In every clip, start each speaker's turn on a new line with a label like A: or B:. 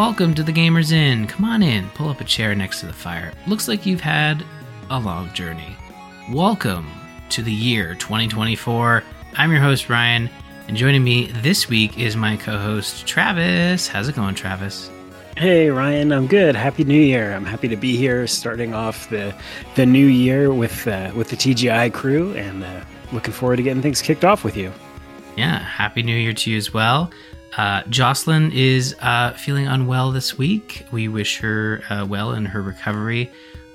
A: Welcome to the Gamers Inn. Come on in, pull up a chair next to the fire. Looks like you've had a long journey. Welcome to the year 2024. I'm your host, Ryan, and joining me this week is my co host, Travis. How's it going, Travis?
B: Hey Ryan, I'm good. Happy New Year! I'm happy to be here, starting off the the new year with uh, with the TGI crew, and uh, looking forward to getting things kicked off with you.
A: Yeah, happy New Year to you as well. Uh, Jocelyn is uh, feeling unwell this week. We wish her uh, well in her recovery.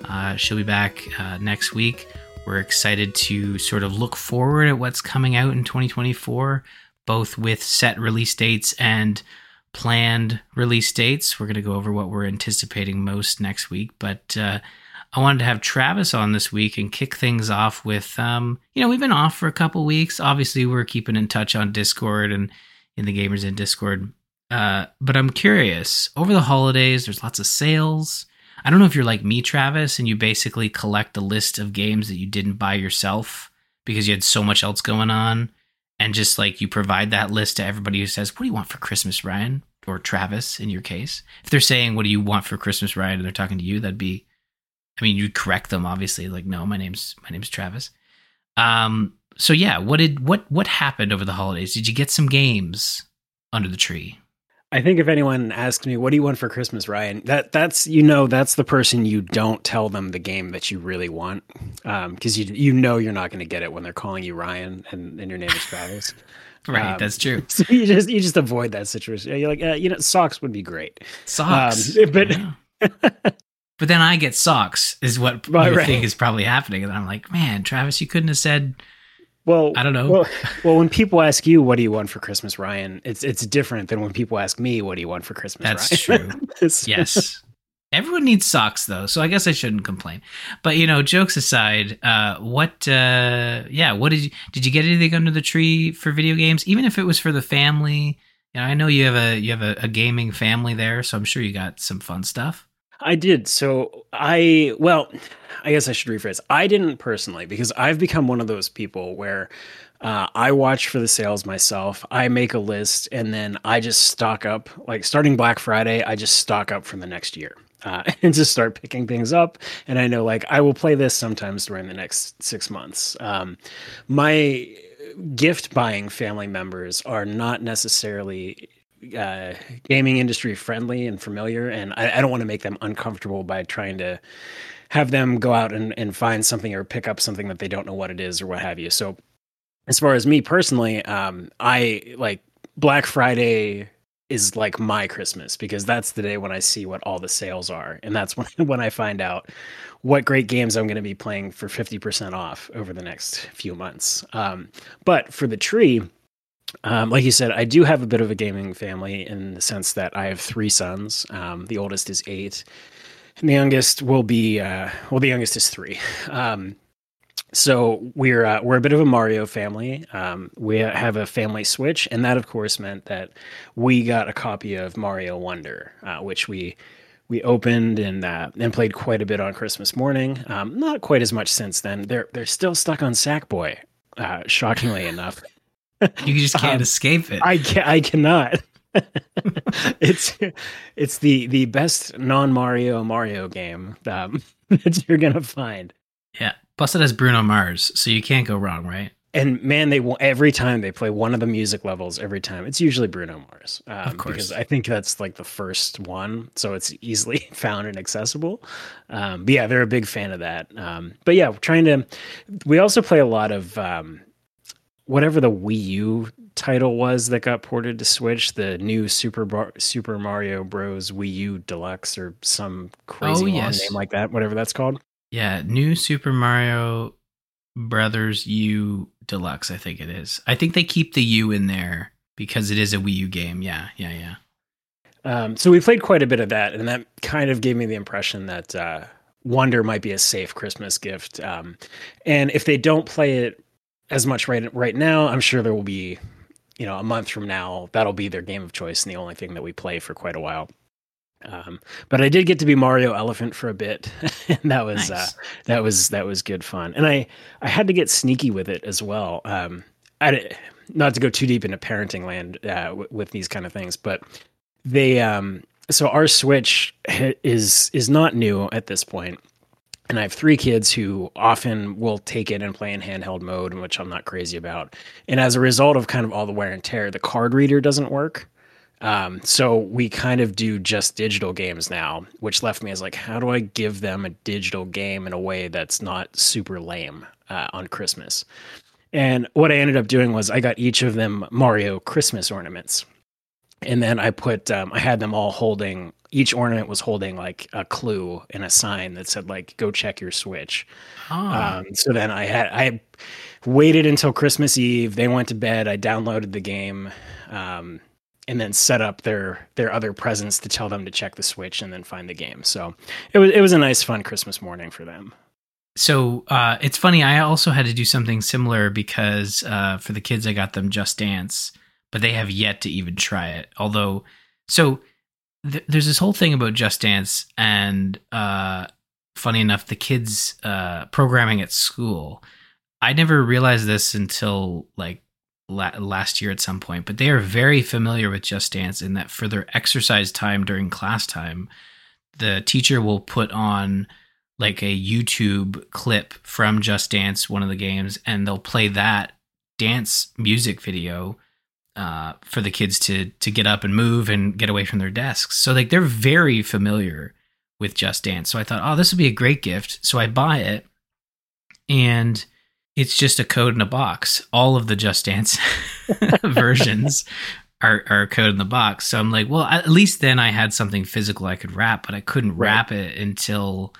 A: Uh, she'll be back uh, next week. We're excited to sort of look forward at what's coming out in 2024, both with set release dates and planned release dates. We're going to go over what we're anticipating most next week, but uh, I wanted to have Travis on this week and kick things off with, um, you know, we've been off for a couple weeks. Obviously, we're keeping in touch on Discord and in the Gamers Inn Discord. Uh, but I'm curious. Over the holidays, there's lots of sales. I don't know if you're like me, Travis, and you basically collect a list of games that you didn't buy yourself because you had so much else going on, and just like you provide that list to everybody who says, "What do you want for Christmas, Ryan?" or Travis, in your case. If they're saying, "What do you want for Christmas, Ryan?" and they're talking to you, that'd be, I mean, you'd correct them obviously, like, "No, my name's my name's Travis." Um, so yeah, what did what what happened over the holidays? Did you get some games under the tree?
B: I think if anyone asks me, "What do you want for Christmas, Ryan?" That that's you know that's the person you don't tell them the game that you really want because um, you you know you're not going to get it when they're calling you Ryan and, and your name is Travis.
A: right, um, that's true.
B: So you just you just avoid that situation. You're like, uh, you know, socks would be great.
A: Socks, um, but. Yeah. but then I get socks, is what right, I right. think is probably happening, and I'm like, man, Travis, you couldn't have said
B: well,
A: I don't know.
B: Well, well, when people ask you, "What do you want for Christmas, Ryan?" It's it's different than when people ask me, "What do you want for Christmas?"
A: That's
B: Ryan?
A: true. yes, everyone needs socks though, so I guess I shouldn't complain. But you know, jokes aside, uh, what? Uh, yeah, what did you did you get anything under the tree for video games? Even if it was for the family. You know, I know you have a you have a, a gaming family there, so I'm sure you got some fun stuff.
B: I did. So I well, I guess I should rephrase. I didn't personally because I've become one of those people where uh, I watch for the sales myself. I make a list and then I just stock up. Like starting Black Friday, I just stock up for the next year. Uh, and just start picking things up. And I know, like, I will play this sometimes during the next six months. Um, my gift buying family members are not necessarily uh, gaming industry friendly and familiar, and I, I don't want to make them uncomfortable by trying to have them go out and, and find something or pick up something that they don't know what it is or what have you. So, as far as me personally, um, I like Black Friday is like my Christmas because that's the day when I see what all the sales are, and that's when when I find out what great games I'm going to be playing for fifty percent off over the next few months. Um, but for the tree, um, like you said, I do have a bit of a gaming family in the sense that I have three sons. Um, the oldest is eight, and the youngest will be uh, well, the youngest is three. Um, so we're uh, we're a bit of a Mario family. Um, we have a family Switch, and that of course meant that we got a copy of Mario Wonder, uh, which we we opened and uh, and played quite a bit on Christmas morning. Um, not quite as much since then. They're they're still stuck on Sackboy, uh, shockingly enough
A: you just can't um, escape it.
B: I can I cannot. it's it's the the best non Mario Mario game um, that you're gonna find.
A: Yeah, plus it has Bruno Mars, so you can't go wrong, right?
B: And man, they every time they play one of the music levels. Every time it's usually Bruno Mars, um,
A: of course,
B: because I think that's like the first one, so it's easily found and accessible. Um, but yeah, they're a big fan of that. Um, but yeah, trying to. We also play a lot of um, whatever the Wii U title was that got ported to Switch, the new Super Bar- Super Mario Bros. Wii U Deluxe or some crazy oh, yes. name like that, whatever that's called.
A: Yeah, new Super Mario Brothers U Deluxe, I think it is. I think they keep the U in there because it is a Wii U game. Yeah, yeah, yeah.
B: Um, so we played quite a bit of that, and that kind of gave me the impression that uh, Wonder might be a safe Christmas gift. Um, and if they don't play it as much right right now. I'm sure there will be, you know, a month from now that'll be their game of choice and the only thing that we play for quite a while. Um, but I did get to be Mario Elephant for a bit, and that was uh, nice. uh, that was that was good fun. And I I had to get sneaky with it as well. Um, I not to go too deep into parenting land uh, w- with these kind of things, but they um so our Switch is is not new at this point, and I have three kids who often will take it and play in handheld mode, which I'm not crazy about. And as a result of kind of all the wear and tear, the card reader doesn't work. Um, so we kind of do just digital games now, which left me as like, how do I give them a digital game in a way that's not super lame uh, on Christmas? And what I ended up doing was I got each of them Mario Christmas ornaments and then I put um, I had them all holding each ornament was holding like a clue and a sign that said like go check your switch. Oh. Um, so then I had I waited until Christmas Eve. They went to bed. I downloaded the game. Um, and then set up their their other presents to tell them to check the switch and then find the game. So it was it was a nice fun Christmas morning for them.
A: So uh, it's funny. I also had to do something similar because uh, for the kids, I got them Just Dance, but they have yet to even try it. Although, so th- there's this whole thing about Just Dance, and uh, funny enough, the kids' uh, programming at school. I never realized this until like la- last year at some point, but they are very familiar with Just Dance in that for their exercise time during class time, the teacher will put on like a YouTube clip from Just Dance, one of the games, and they'll play that dance music video uh, for the kids to to get up and move and get away from their desks. So like they're very familiar with Just Dance. So I thought, oh, this would be a great gift. So I buy it, and it's just a code in a box. All of the Just Dance versions are, are code in the box. So I'm like, well, at least then I had something physical I could wrap, but I couldn't right. wrap it until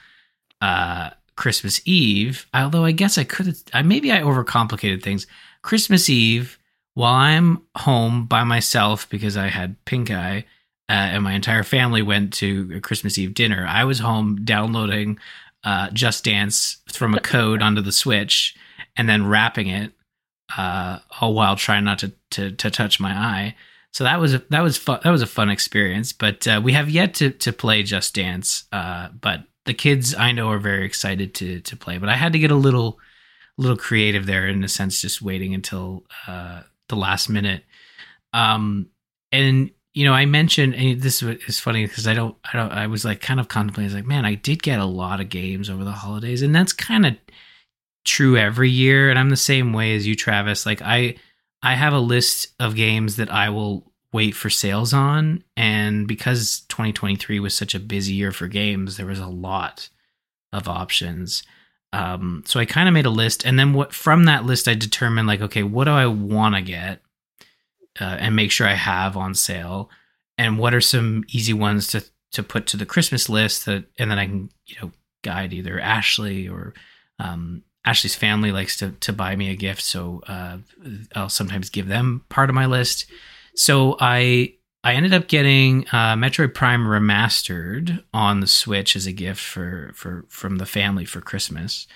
A: uh, Christmas Eve. Although I guess I could, I maybe I overcomplicated things. Christmas Eve while I'm home by myself because I had pink eye uh, and my entire family went to a Christmas Eve dinner, I was home downloading uh, Just Dance from a code onto the Switch and then wrapping it, uh, all while trying not to, to, to touch my eye. So that was a, that was fun. That was a fun experience. But uh, we have yet to to play Just Dance. Uh, but the kids I know are very excited to to play. But I had to get a little little creative there in a sense, just waiting until uh, the last minute. Um, and you know, I mentioned and this is funny because I don't, I don't, I was like kind of contemplating, like, man, I did get a lot of games over the holidays, and that's kind of true every year. And I'm the same way as you, Travis. Like, I, I have a list of games that I will wait for sales on, and because 2023 was such a busy year for games, there was a lot of options. Um, so I kind of made a list, and then what from that list I determined like, okay, what do I want to get, uh, and make sure I have on sale, and what are some easy ones to to put to the Christmas list that, and then I can you know guide either Ashley or um, Ashley's family likes to to buy me a gift, so uh, I'll sometimes give them part of my list. So I I ended up getting uh, Metroid Prime remastered on the Switch as a gift for for from the family for Christmas,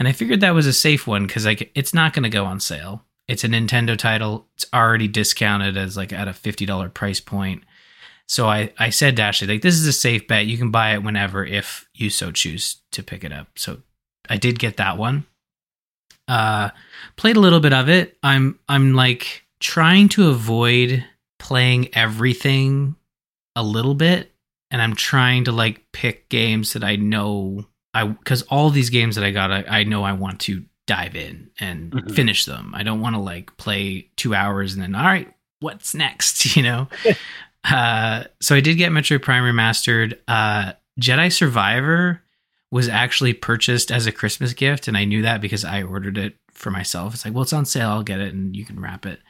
A: and I figured that was a safe one because like it's not going to go on sale. It's a Nintendo title. It's already discounted as like at a fifty dollar price point. So I I said to Ashley like this is a safe bet. You can buy it whenever if you so choose to pick it up. So I did get that one. Uh, played a little bit of it. I'm I'm like trying to avoid playing everything a little bit and I'm trying to like pick games that I know I because all these games that I got I, I know I want to dive in and mm-hmm. finish them. I don't want to like play two hours and then all right, what's next? You know. uh, so I did get Metroid Prime remastered. Uh, Jedi Survivor was actually purchased as a Christmas gift, and I knew that because I ordered it for myself. It's like, well, it's on sale. I'll get it, and you can wrap it.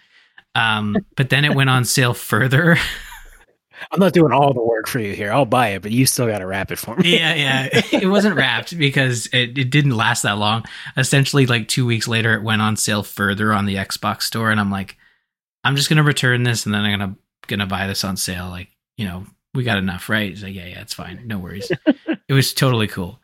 A: Um, but then it went on sale further.
B: I'm not doing all the work for you here. I'll buy it, but you still got to wrap it for me.
A: yeah, yeah. It wasn't wrapped because it, it didn't last that long. Essentially, like two weeks later, it went on sale further on the Xbox store, and I'm like, I'm just gonna return this, and then I'm gonna gonna buy this on sale. Like, you know, we got enough, right? He's like, yeah, yeah, it's fine, no worries. it was totally cool.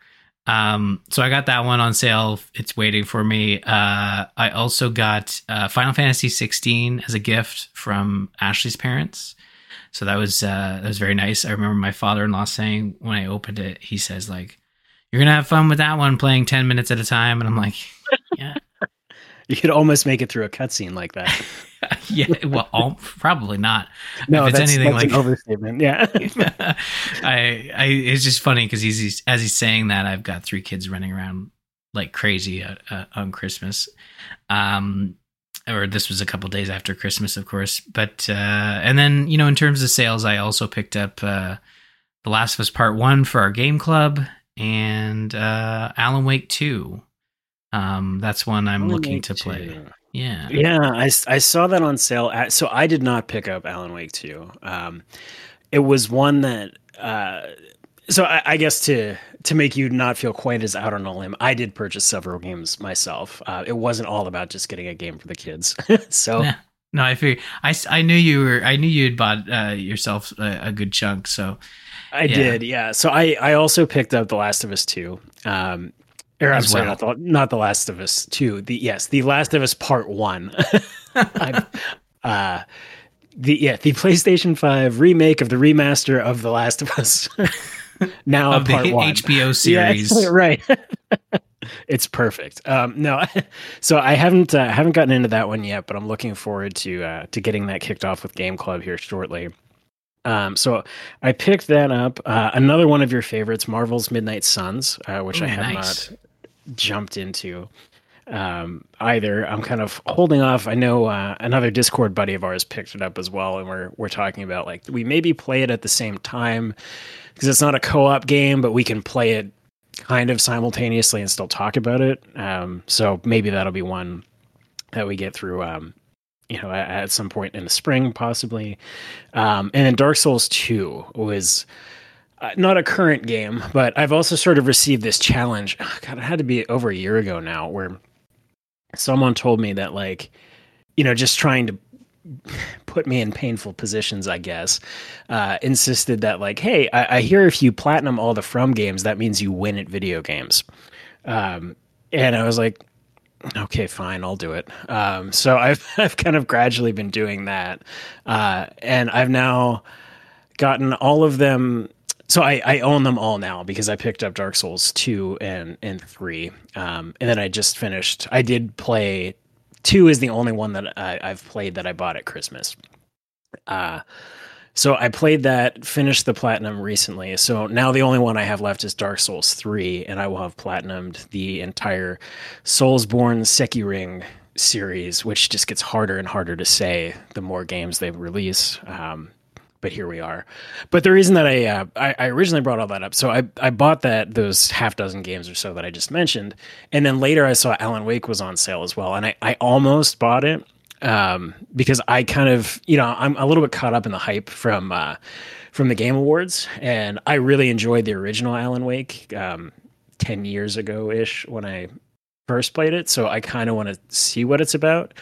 A: Um, so I got that one on sale. It's waiting for me. Uh, I also got uh, Final Fantasy 16 as a gift from Ashley's parents. So that was uh, that was very nice. I remember my father-in-law saying when I opened it, he says like, "You're gonna have fun with that one, playing 10 minutes at a time." And I'm like, "Yeah."
B: You could almost make it through a cutscene like that.
A: yeah, well, all, probably not.
B: No, if it's that's, anything that's like an overstatement. Yeah,
A: I, I, it's just funny because he's, he's, as he's saying that, I've got three kids running around like crazy uh, uh, on Christmas. Um, or this was a couple days after Christmas, of course. But uh, and then you know, in terms of sales, I also picked up uh, The Last of Us Part One for our game club and uh, Alan Wake Two. Um, that's one I'm Alan looking Wake to play. 2. Yeah.
B: Yeah. I, I saw that on sale. At, so I did not pick up Alan Wake 2. Um, it was one that, uh, so I, I, guess to to make you not feel quite as out on a limb, I did purchase several games myself. Uh, it wasn't all about just getting a game for the kids. so yeah.
A: no, I figured I, I knew you were I knew you had bought uh, yourself a, a, good chunk. So
B: I yeah. did, yeah. So I I also picked up The Last of Us two. Um, or I'm sorry, not the not the Last of Us two. The yes, the Last of Us Part One. uh, the yeah, the PlayStation Five remake of the remaster of The Last of Us. now
A: of part the one. HBO series,
B: yeah, right? it's perfect. Um, no, so I haven't uh, haven't gotten into that one yet, but I'm looking forward to uh, to getting that kicked off with Game Club here shortly. Um, so I picked that up. Uh, another one of your favorites, Marvel's Midnight Suns, uh, which Ooh, I have nice. not jumped into um, either. I'm kind of holding off. I know uh, another Discord buddy of ours picked it up as well, and we're we're talking about like we maybe play it at the same time because it's not a co-op game, but we can play it kind of simultaneously and still talk about it. Um, so maybe that'll be one that we get through. Um, you know, at, at, some point in the spring, possibly. Um, and then Dark Souls Two was uh, not a current game, but I've also sort of received this challenge. God, it had to be over a year ago now, where someone told me that, like, you know, just trying to put me in painful positions, I guess, uh, insisted that, like, hey, I, I, hear if you platinum all the From games, that means you win at video games. Um, and I was like, okay, fine, I'll do it. Um, so I've, I've kind of gradually been doing that. Uh, and I've now gotten all of them so I, I own them all now because I picked up Dark Souls two and and three, um, and then I just finished. I did play two is the only one that I, I've played that I bought at Christmas. Uh, so I played that, finished the platinum recently. So now the only one I have left is Dark Souls 3, and I will have platinumed the entire Soulsborne Sekiring series, which just gets harder and harder to say the more games they release. Um, but here we are. But the reason that I, uh, I, I originally brought all that up, so I I bought that those half dozen games or so that I just mentioned, and then later I saw Alan Wake was on sale as well, and I I almost bought it um, because I kind of you know I'm a little bit caught up in the hype from uh, from the Game Awards, and I really enjoyed the original Alan Wake um, ten years ago ish when I first played it, so I kind of want to see what it's about.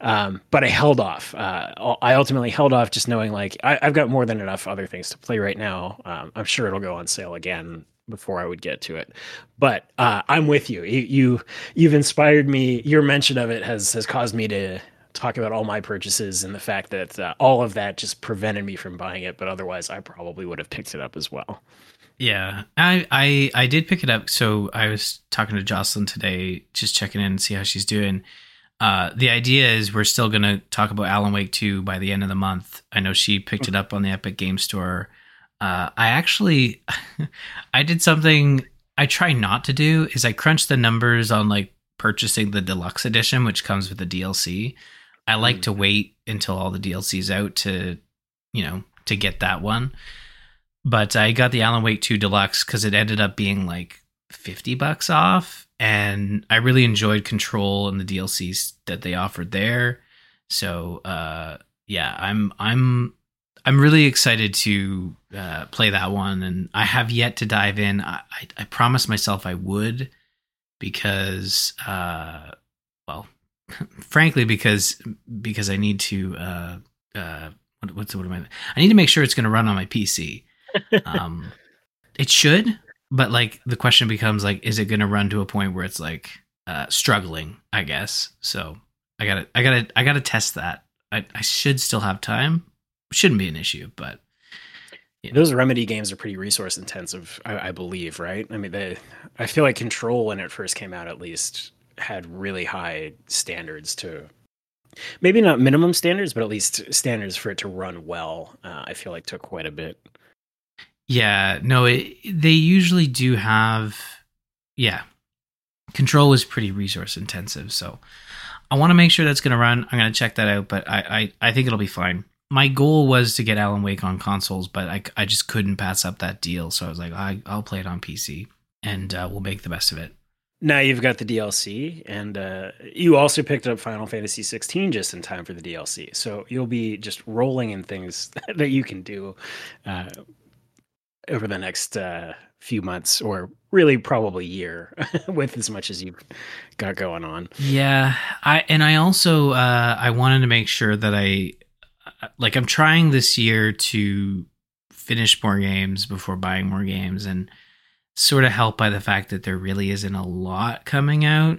B: Um, but I held off. Uh, I ultimately held off, just knowing like I, have got more than enough other things to play right now. Um, I'm sure it'll go on sale again before I would get to it. But uh, I'm with you. you. You you've inspired me. Your mention of it has has caused me to talk about all my purchases and the fact that uh, all of that just prevented me from buying it. But otherwise, I probably would have picked it up as well.
A: Yeah, I, I I did pick it up. So I was talking to Jocelyn today, just checking in and see how she's doing uh, the idea is we're still going to talk about Alan Wake 2 by the end of the month. I know she picked it up on the Epic Game Store. Uh, I actually, I did something I try not to do is I crunch the numbers on like purchasing the deluxe edition, which comes with the DLC. I like mm-hmm. to wait until all the DLC's out to, you know, to get that one. But I got the Alan Wake 2 Deluxe because it ended up being like 50 bucks off and I really enjoyed Control and the DLCs that they offered there. So uh, yeah, I'm I'm I'm really excited to uh, play that one, and I have yet to dive in. I, I, I promised myself I would because, uh, well, frankly, because because I need to. Uh, uh, what, what's what am I? I need to make sure it's going to run on my PC. Um, it should, but like the question becomes like is it going to run to a point where it's like uh struggling i guess so i gotta i gotta i gotta test that i, I should still have time shouldn't be an issue but
B: those remedy games are pretty resource intensive I, I believe right i mean they i feel like control when it first came out at least had really high standards to maybe not minimum standards, but at least standards for it to run well. Uh, I feel like took quite a bit.
A: Yeah, no, it, they usually do have. Yeah, control is pretty resource intensive, so I want to make sure that's going to run. I'm going to check that out, but I, I I think it'll be fine. My goal was to get Alan Wake on consoles, but I I just couldn't pass up that deal, so I was like, I, I'll play it on PC, and uh, we'll make the best of it.
B: Now you've got the DLC, and uh, you also picked up Final Fantasy 16 just in time for the DLC. So you'll be just rolling in things that you can do uh, over the next uh, few months, or really probably year, with as much as you've got going on.
A: Yeah, I and I also uh, I wanted to make sure that I like I'm trying this year to finish more games before buying more games and sort of helped by the fact that there really isn't a lot coming out.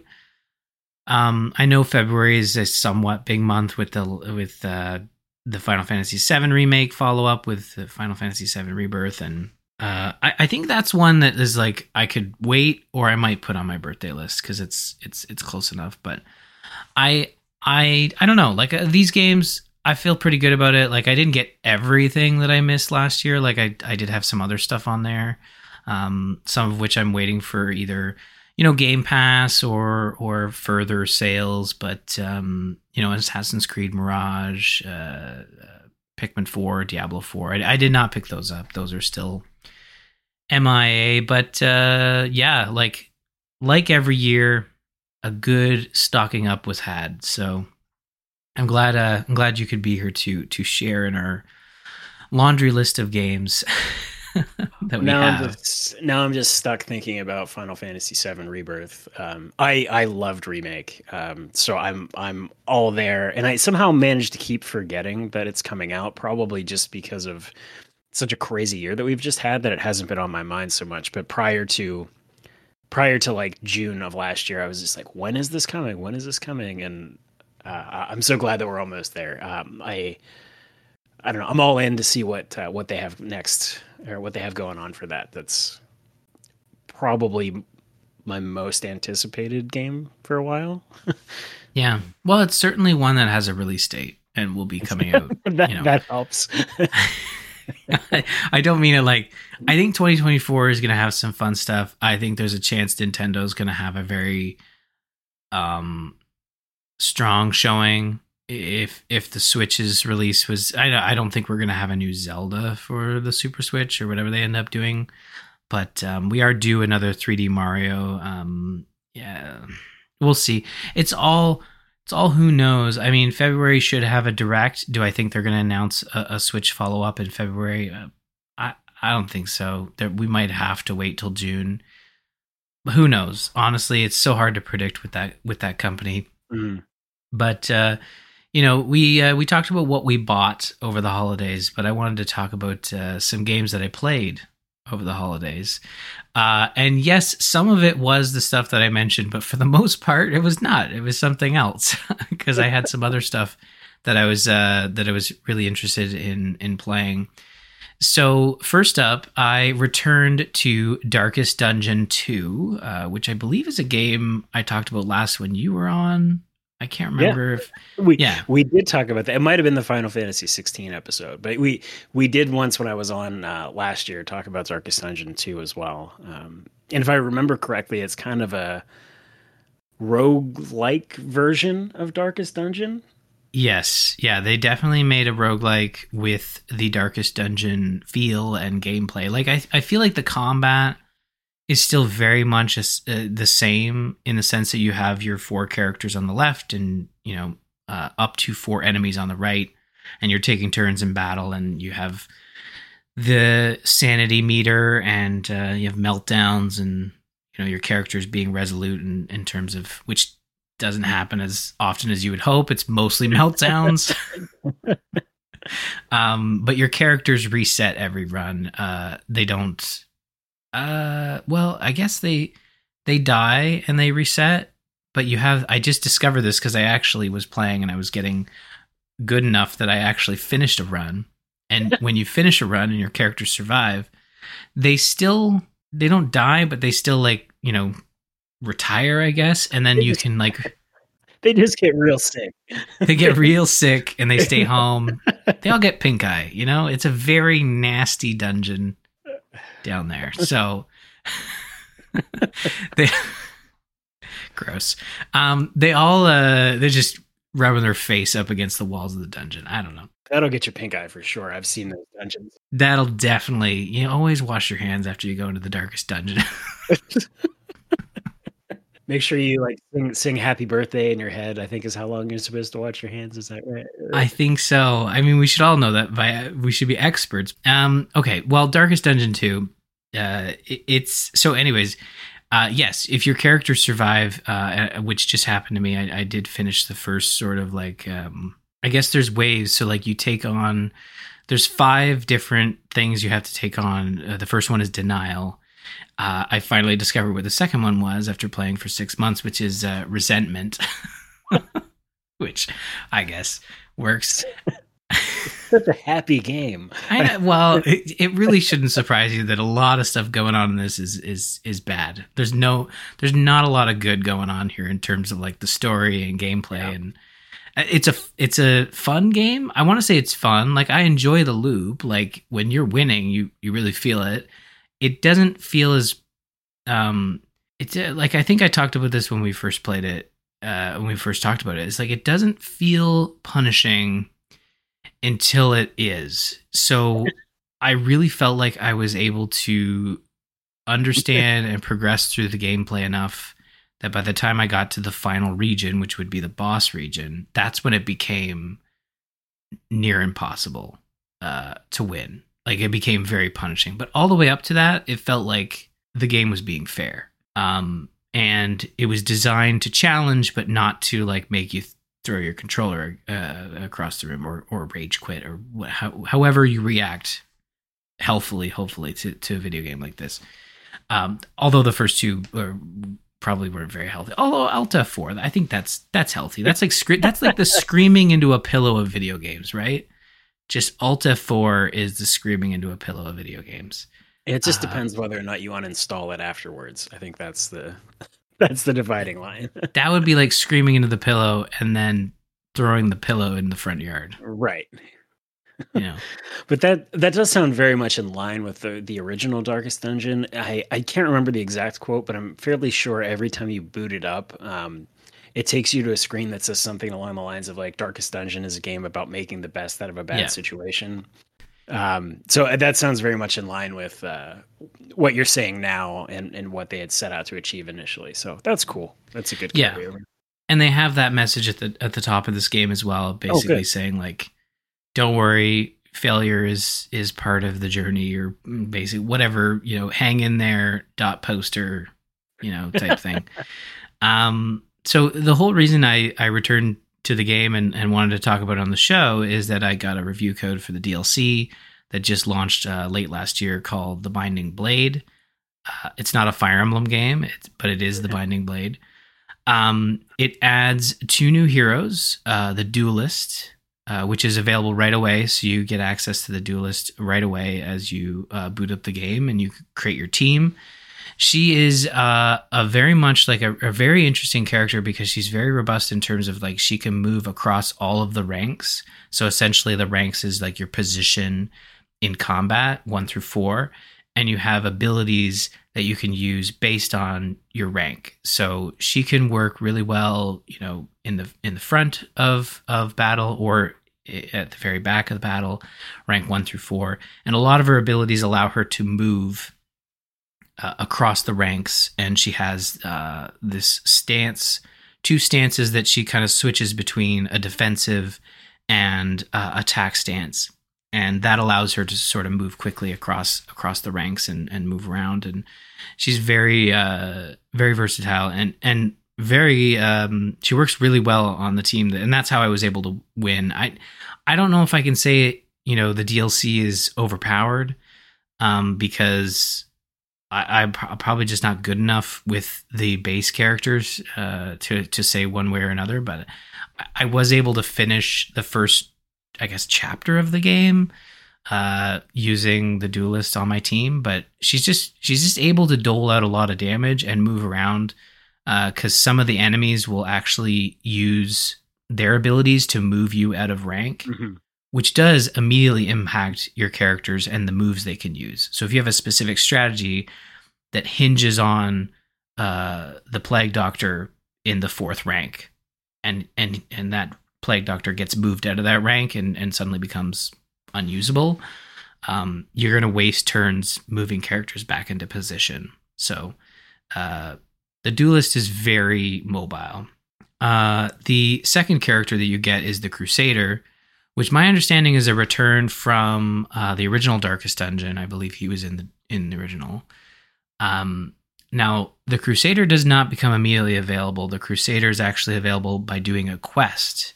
A: Um, I know February is a somewhat big month with the with uh, the Final Fantasy VII remake follow up with the Final Fantasy VII Rebirth, and uh, I, I, think that's one that is like I could wait or I might put on my birthday list because it's it's it's close enough. But I I I don't know. Like uh, these games, I feel pretty good about it. Like I didn't get everything that I missed last year. Like I I did have some other stuff on there um, some of which I'm waiting for either you know Game Pass or or further sales. But um, you know, Assassin's Creed Mirage, uh, uh, Pikmin Four, Diablo Four. I, I, did not pick those up; those are still MIA. But uh, yeah, like like every year, a good stocking up was had. So I'm glad uh, I'm glad you could be here to to share in our laundry list of games.
B: that we now have. I'm just, now I'm just stuck thinking about Final Fantasy VII Rebirth. Um, I I loved remake, um, so I'm I'm all there, and I somehow managed to keep forgetting that it's coming out. Probably just because of such a crazy year that we've just had that it hasn't been on my mind so much. But prior to prior to like June of last year, I was just like, when is this coming? When is this coming? And uh, I'm so glad that we're almost there. Um, I I don't know. I'm all in to see what uh, what they have next or what they have going on for that. That's probably my most anticipated game for a while.
A: yeah. Well, it's certainly one that has a release date and will be coming out.
B: that, you know. that helps.
A: I don't mean it like I think 2024 is going to have some fun stuff. I think there's a chance Nintendo's going to have a very um strong showing if if the Switch's release was I I don't think we're gonna have a new Zelda for the Super Switch or whatever they end up doing, but um, we are due another 3D Mario. Um, yeah, we'll see. It's all it's all who knows. I mean, February should have a direct. Do I think they're gonna announce a, a Switch follow up in February? Uh, I I don't think so. That we might have to wait till June. But who knows? Honestly, it's so hard to predict with that with that company. Mm. But uh, you know, we uh, we talked about what we bought over the holidays, but I wanted to talk about uh, some games that I played over the holidays. Uh, and yes, some of it was the stuff that I mentioned, but for the most part, it was not. It was something else because I had some other stuff that I was uh, that I was really interested in in playing. So first up, I returned to Darkest Dungeon 2, uh, which I believe is a game I talked about last when you were on. I can't remember
B: yeah.
A: if
B: we
A: yeah
B: we did talk about that. It might have been the Final Fantasy 16 episode, but we we did once when I was on uh, last year talk about Darkest Dungeon 2 as well. Um, and if I remember correctly, it's kind of a rogue-like version of Darkest Dungeon.
A: Yes, yeah, they definitely made a roguelike with the Darkest Dungeon feel and gameplay. Like I I feel like the combat is still very much a, uh, the same in the sense that you have your four characters on the left and you know uh, up to four enemies on the right and you're taking turns in battle and you have the sanity meter and uh, you have meltdowns and you know your characters being resolute in, in terms of which doesn't happen as often as you would hope. It's mostly meltdowns. Um, but your characters reset every run. Uh, they don't uh, well, I guess they they die and they reset, but you have. I just discovered this because I actually was playing and I was getting good enough that I actually finished a run. And when you finish a run and your characters survive, they still they don't die, but they still like you know retire, I guess. And then you can like
B: they just get real sick.
A: they get real sick and they stay home. They all get pink eye. You know, it's a very nasty dungeon down there. So they gross. Um, they all uh, they're just rubbing their face up against the walls of the dungeon. I don't know.
B: That'll get your pink eye for sure. I've seen those dungeons.
A: That'll definitely. You always wash your hands after you go into the darkest dungeon.
B: Make sure you like sing, sing "Happy Birthday" in your head. I think is how long you're supposed to wash your hands. Is that right?
A: I think so. I mean, we should all know that. By we should be experts. Um. Okay. Well, Darkest Dungeon two. Uh. It, it's so. Anyways. Uh, yes, if your characters survive, uh, which just happened to me, I, I did finish the first sort of like, um, I guess there's waves. So like you take on, there's five different things you have to take on. Uh, the first one is denial. Uh, I finally discovered what the second one was after playing for six months, which is uh, resentment, which I guess works.
B: Such a happy game.
A: I, well, it, it, really shouldn't surprise you that a lot of stuff going on in this is is is bad. There's no, there's not a lot of good going on here in terms of like the story and gameplay, yeah. and uh, it's a it's a fun game. I want to say it's fun. Like I enjoy the loop. Like when you're winning, you you really feel it. It doesn't feel as um. It's uh, like I think I talked about this when we first played it. Uh, when we first talked about it, it's like it doesn't feel punishing until it is. So I really felt like I was able to understand and progress through the gameplay enough that by the time I got to the final region, which would be the boss region, that's when it became near impossible uh, to win. Like it became very punishing. But all the way up to that, it felt like the game was being fair. Um, and it was designed to challenge, but not to like make you throw your controller uh, across the room or, or rage quit or wh- how, however you react healthfully, hopefully, to, to a video game like this. Um, although the first two probably weren't very healthy. Although Alta Four, I think that's that's healthy. That's like that's like the screaming into a pillow of video games, right? Just Alta Four is the screaming into a pillow of video games.
B: It just uh, depends whether or not you uninstall it afterwards. I think that's the That's the dividing line.
A: that would be like screaming into the pillow and then throwing the pillow in the front yard.
B: Right.
A: You know.
B: but that that does sound very much in line with the the original Darkest Dungeon. I I can't remember the exact quote, but I'm fairly sure every time you boot it up, um, it takes you to a screen that says something along the lines of like Darkest Dungeon is a game about making the best out of a bad yeah. situation. Um, so uh, that sounds very much in line with uh, what you're saying now and, and what they had set out to achieve initially. So that's cool. That's a good
A: yeah. And they have that message at the at the top of this game as well, oh, basically oh, saying like, "Don't worry, failure is is part of the journey." Or basically whatever you know, hang in there. Dot poster, you know, type thing. Um, so the whole reason I I returned to the game and, and wanted to talk about it on the show is that I got a review code for the DLC that just launched uh, late last year called The Binding Blade. Uh, it's not a Fire Emblem game, but it is The Binding Blade. Um, it adds two new heroes uh, the Duelist, uh, which is available right away. So you get access to the Duelist right away as you uh, boot up the game and you create your team she is uh, a very much like a, a, very interesting character because she's very robust in terms of like she can move across all of the ranks. So essentially, the ranks is like your position in combat, one through four, and you have abilities that you can use based on your rank. So she can work really well, you know, in the in the front of of battle or at the very back of the battle, rank one through four, and a lot of her abilities allow her to move uh, across the ranks, and she has uh, this stance, two stances that she kind of switches between a defensive and uh, attack stance, and that allows her to sort of move quickly across across the ranks and, and move around. And she's very uh, very versatile and and very um, she works really well on the team, and that's how I was able to win. I I don't know if I can say you know the DLC is overpowered um, because I, am probably just not good enough with the base characters uh, to to say one way or another. But I was able to finish the first, I guess, chapter of the game uh, using the duelist on my team. But she's just she's just able to dole out a lot of damage and move around because uh, some of the enemies will actually use their abilities to move you out of rank, mm-hmm. Which does immediately impact your characters and the moves they can use. So if you have a specific strategy that hinges on uh, the plague doctor in the fourth rank, and and and that plague doctor gets moved out of that rank and and suddenly becomes unusable, um, you're going to waste turns moving characters back into position. So uh, the duelist is very mobile. Uh, the second character that you get is the Crusader, which my understanding is a return from uh, the original Darkest Dungeon. I believe he was in the in the original. Um, now, the Crusader does not become immediately available. The Crusader is actually available by doing a quest,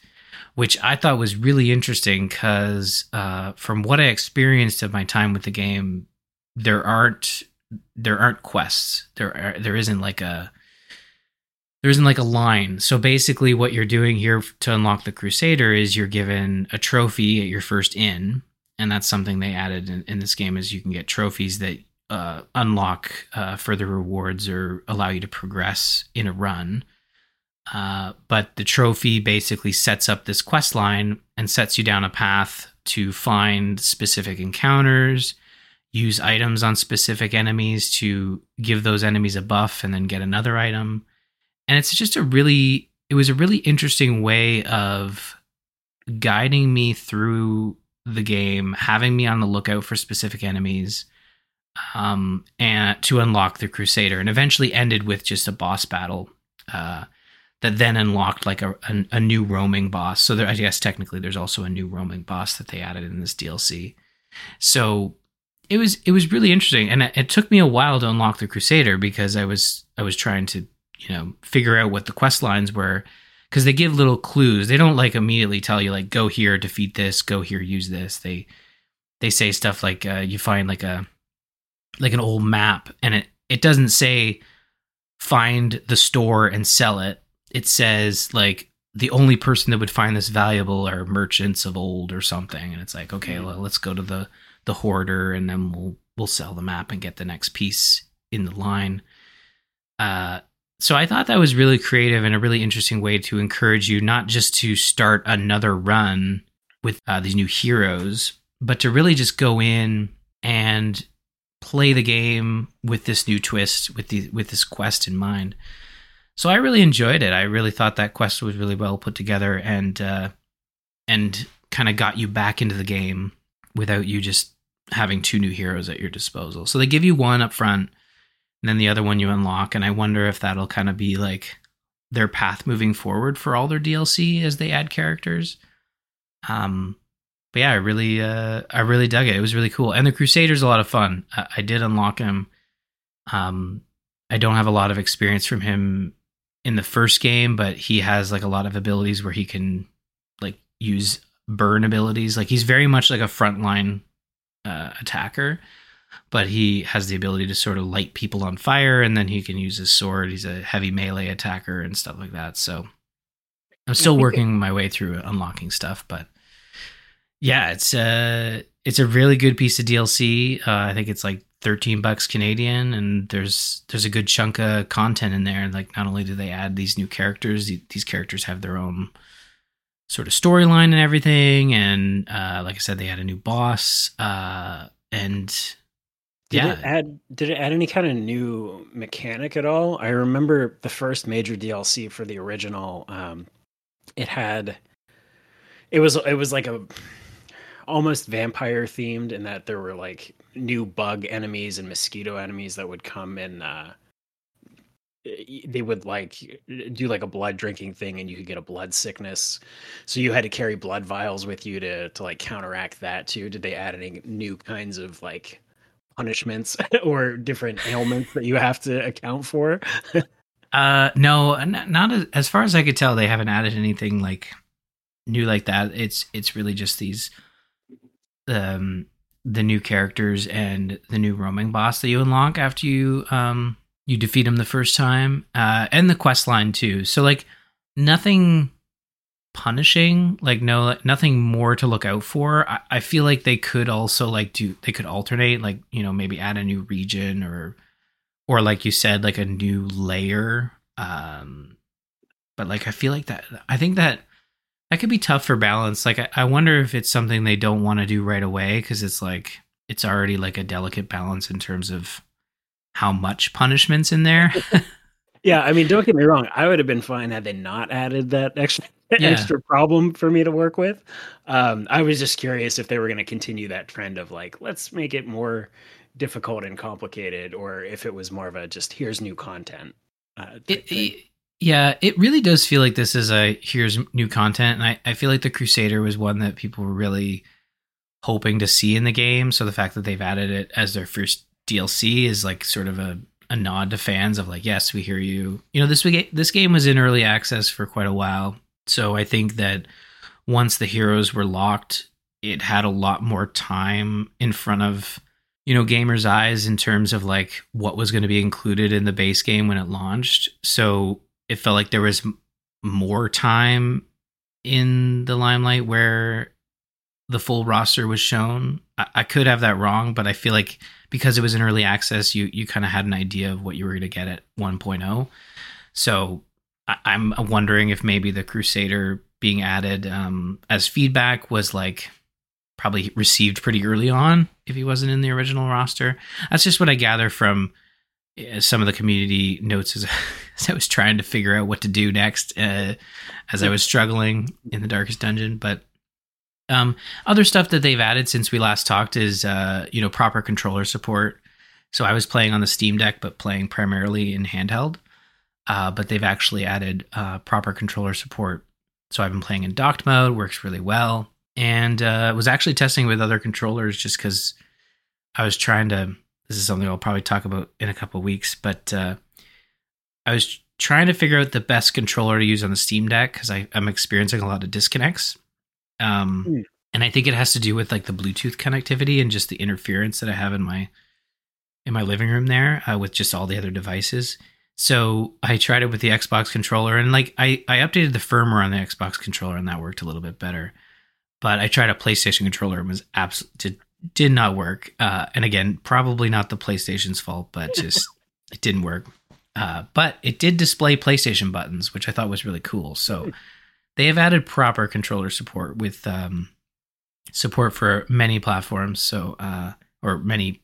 A: which I thought was really interesting because, uh, from what I experienced of my time with the game, there aren't there aren't quests. There are, there isn't like a there isn't like a line. So basically, what you're doing here to unlock the Crusader is you're given a trophy at your first inn, and that's something they added in, in this game is you can get trophies that uh, unlock uh, further rewards or allow you to progress in a run. Uh, but the trophy basically sets up this quest line and sets you down a path to find specific encounters, use items on specific enemies to give those enemies a buff and then get another item. And it's just a really, it was a really interesting way of guiding me through the game, having me on the lookout for specific enemies, um, and to unlock the Crusader, and eventually ended with just a boss battle uh, that then unlocked like a, a, a new roaming boss. So there, I guess technically there's also a new roaming boss that they added in this DLC. So it was it was really interesting, and it, it took me a while to unlock the Crusader because I was I was trying to you know figure out what the quest lines were because they give little clues. They don't like immediately tell you like go here, defeat this, go here, use this. They they say stuff like uh, you find like a like an old map and it it doesn't say find the store and sell it it says like the only person that would find this valuable are merchants of old or something and it's like okay mm-hmm. well, let's go to the the hoarder and then we'll we'll sell the map and get the next piece in the line uh so i thought that was really creative and a really interesting way to encourage you not just to start another run with uh, these new heroes but to really just go in and play the game with this new twist, with the with this quest in mind. So I really enjoyed it. I really thought that quest was really well put together and uh, and kind of got you back into the game without you just having two new heroes at your disposal. So they give you one up front, and then the other one you unlock. And I wonder if that'll kind of be like their path moving forward for all their DLC as they add characters. Um, but yeah, I really, uh, I really dug it. It was really cool, and the Crusader's a lot of fun. I, I did unlock him. Um, I don't have a lot of experience from him in the first game, but he has like a lot of abilities where he can like use burn abilities. Like he's very much like a frontline uh, attacker, but he has the ability to sort of light people on fire, and then he can use his sword. He's a heavy melee attacker and stuff like that. So I'm still working my way through unlocking stuff, but yeah, it's a uh, it's a really good piece of DLC. Uh, I think it's like 13 bucks Canadian and there's there's a good chunk of content in there. Like not only do they add these new characters, these characters have their own sort of storyline and everything and uh, like I said they had a new boss uh, and
B: did yeah. it add did it add any kind of new mechanic at all? I remember the first major DLC for the original um, it had it was it was like a almost vampire themed in that there were like new bug enemies and mosquito enemies that would come and uh they would like do like a blood drinking thing and you could get a blood sickness so you had to carry blood vials with you to to like counteract that too did they add any new kinds of like punishments or different ailments that you have to account for
A: uh no not as, as far as i could tell they haven't added anything like new like that it's it's really just these um, the new characters and the new roaming boss that you unlock after you um, you defeat him the first time, uh, and the quest line too. So like nothing punishing, like no nothing more to look out for. I, I feel like they could also like do they could alternate, like you know maybe add a new region or or like you said, like a new layer Um, but like I feel like that. I think that that could be tough for balance. Like I, I wonder if it's something they don't want to do right away because it's like it's already like a delicate balance in terms of how much punishment's in there.
B: yeah, I mean, don't get me wrong. I would have been fine had they not added that extra yeah. extra problem for me to work with. Um, I was just curious if they were going to continue that trend of like, let's make it more difficult and complicated, or if it was more of a just here's new content.
A: Uh, it, it, yeah, it really does feel like this is a here's new content, and I, I feel like the Crusader was one that people were really hoping to see in the game. So the fact that they've added it as their first DLC is like sort of a, a nod to fans of like, yes, we hear you. You know, this this game was in early access for quite a while, so I think that once the heroes were locked, it had a lot more time in front of you know gamers' eyes in terms of like what was going to be included in the base game when it launched. So it felt like there was more time in the limelight where the full roster was shown. I, I could have that wrong, but I feel like because it was in early access, you you kind of had an idea of what you were going to get at 1.0. So I, am wondering if maybe the Crusader being added um, as feedback was like probably received pretty early on if he wasn't in the original roster. That's just what I gather from uh, some of the community notes as, as, I was trying to figure out what to do next uh, as I was struggling in the darkest dungeon. But um, other stuff that they've added since we last talked is, uh, you know, proper controller support. So I was playing on the Steam Deck, but playing primarily in handheld. Uh, but they've actually added uh, proper controller support. So I've been playing in docked mode, works really well, and uh, was actually testing with other controllers just because I was trying to. This is something I'll probably talk about in a couple weeks, but uh, I was trying to figure out the best controller to use on the Steam Deck because I'm experiencing a lot of disconnects. Um, mm. And I think it has to do with like the Bluetooth connectivity and just the interference that I have in my in my living room there uh, with just all the other devices. So I tried it with the Xbox controller, and like I I updated the firmware on the Xbox controller, and that worked a little bit better. But I tried a PlayStation controller and was absolutely did, did not work. Uh, and again, probably not the PlayStation's fault, but just it didn't work. Uh, but it did display PlayStation buttons, which I thought was really cool. So they have added proper controller support with um, support for many platforms. So uh, or many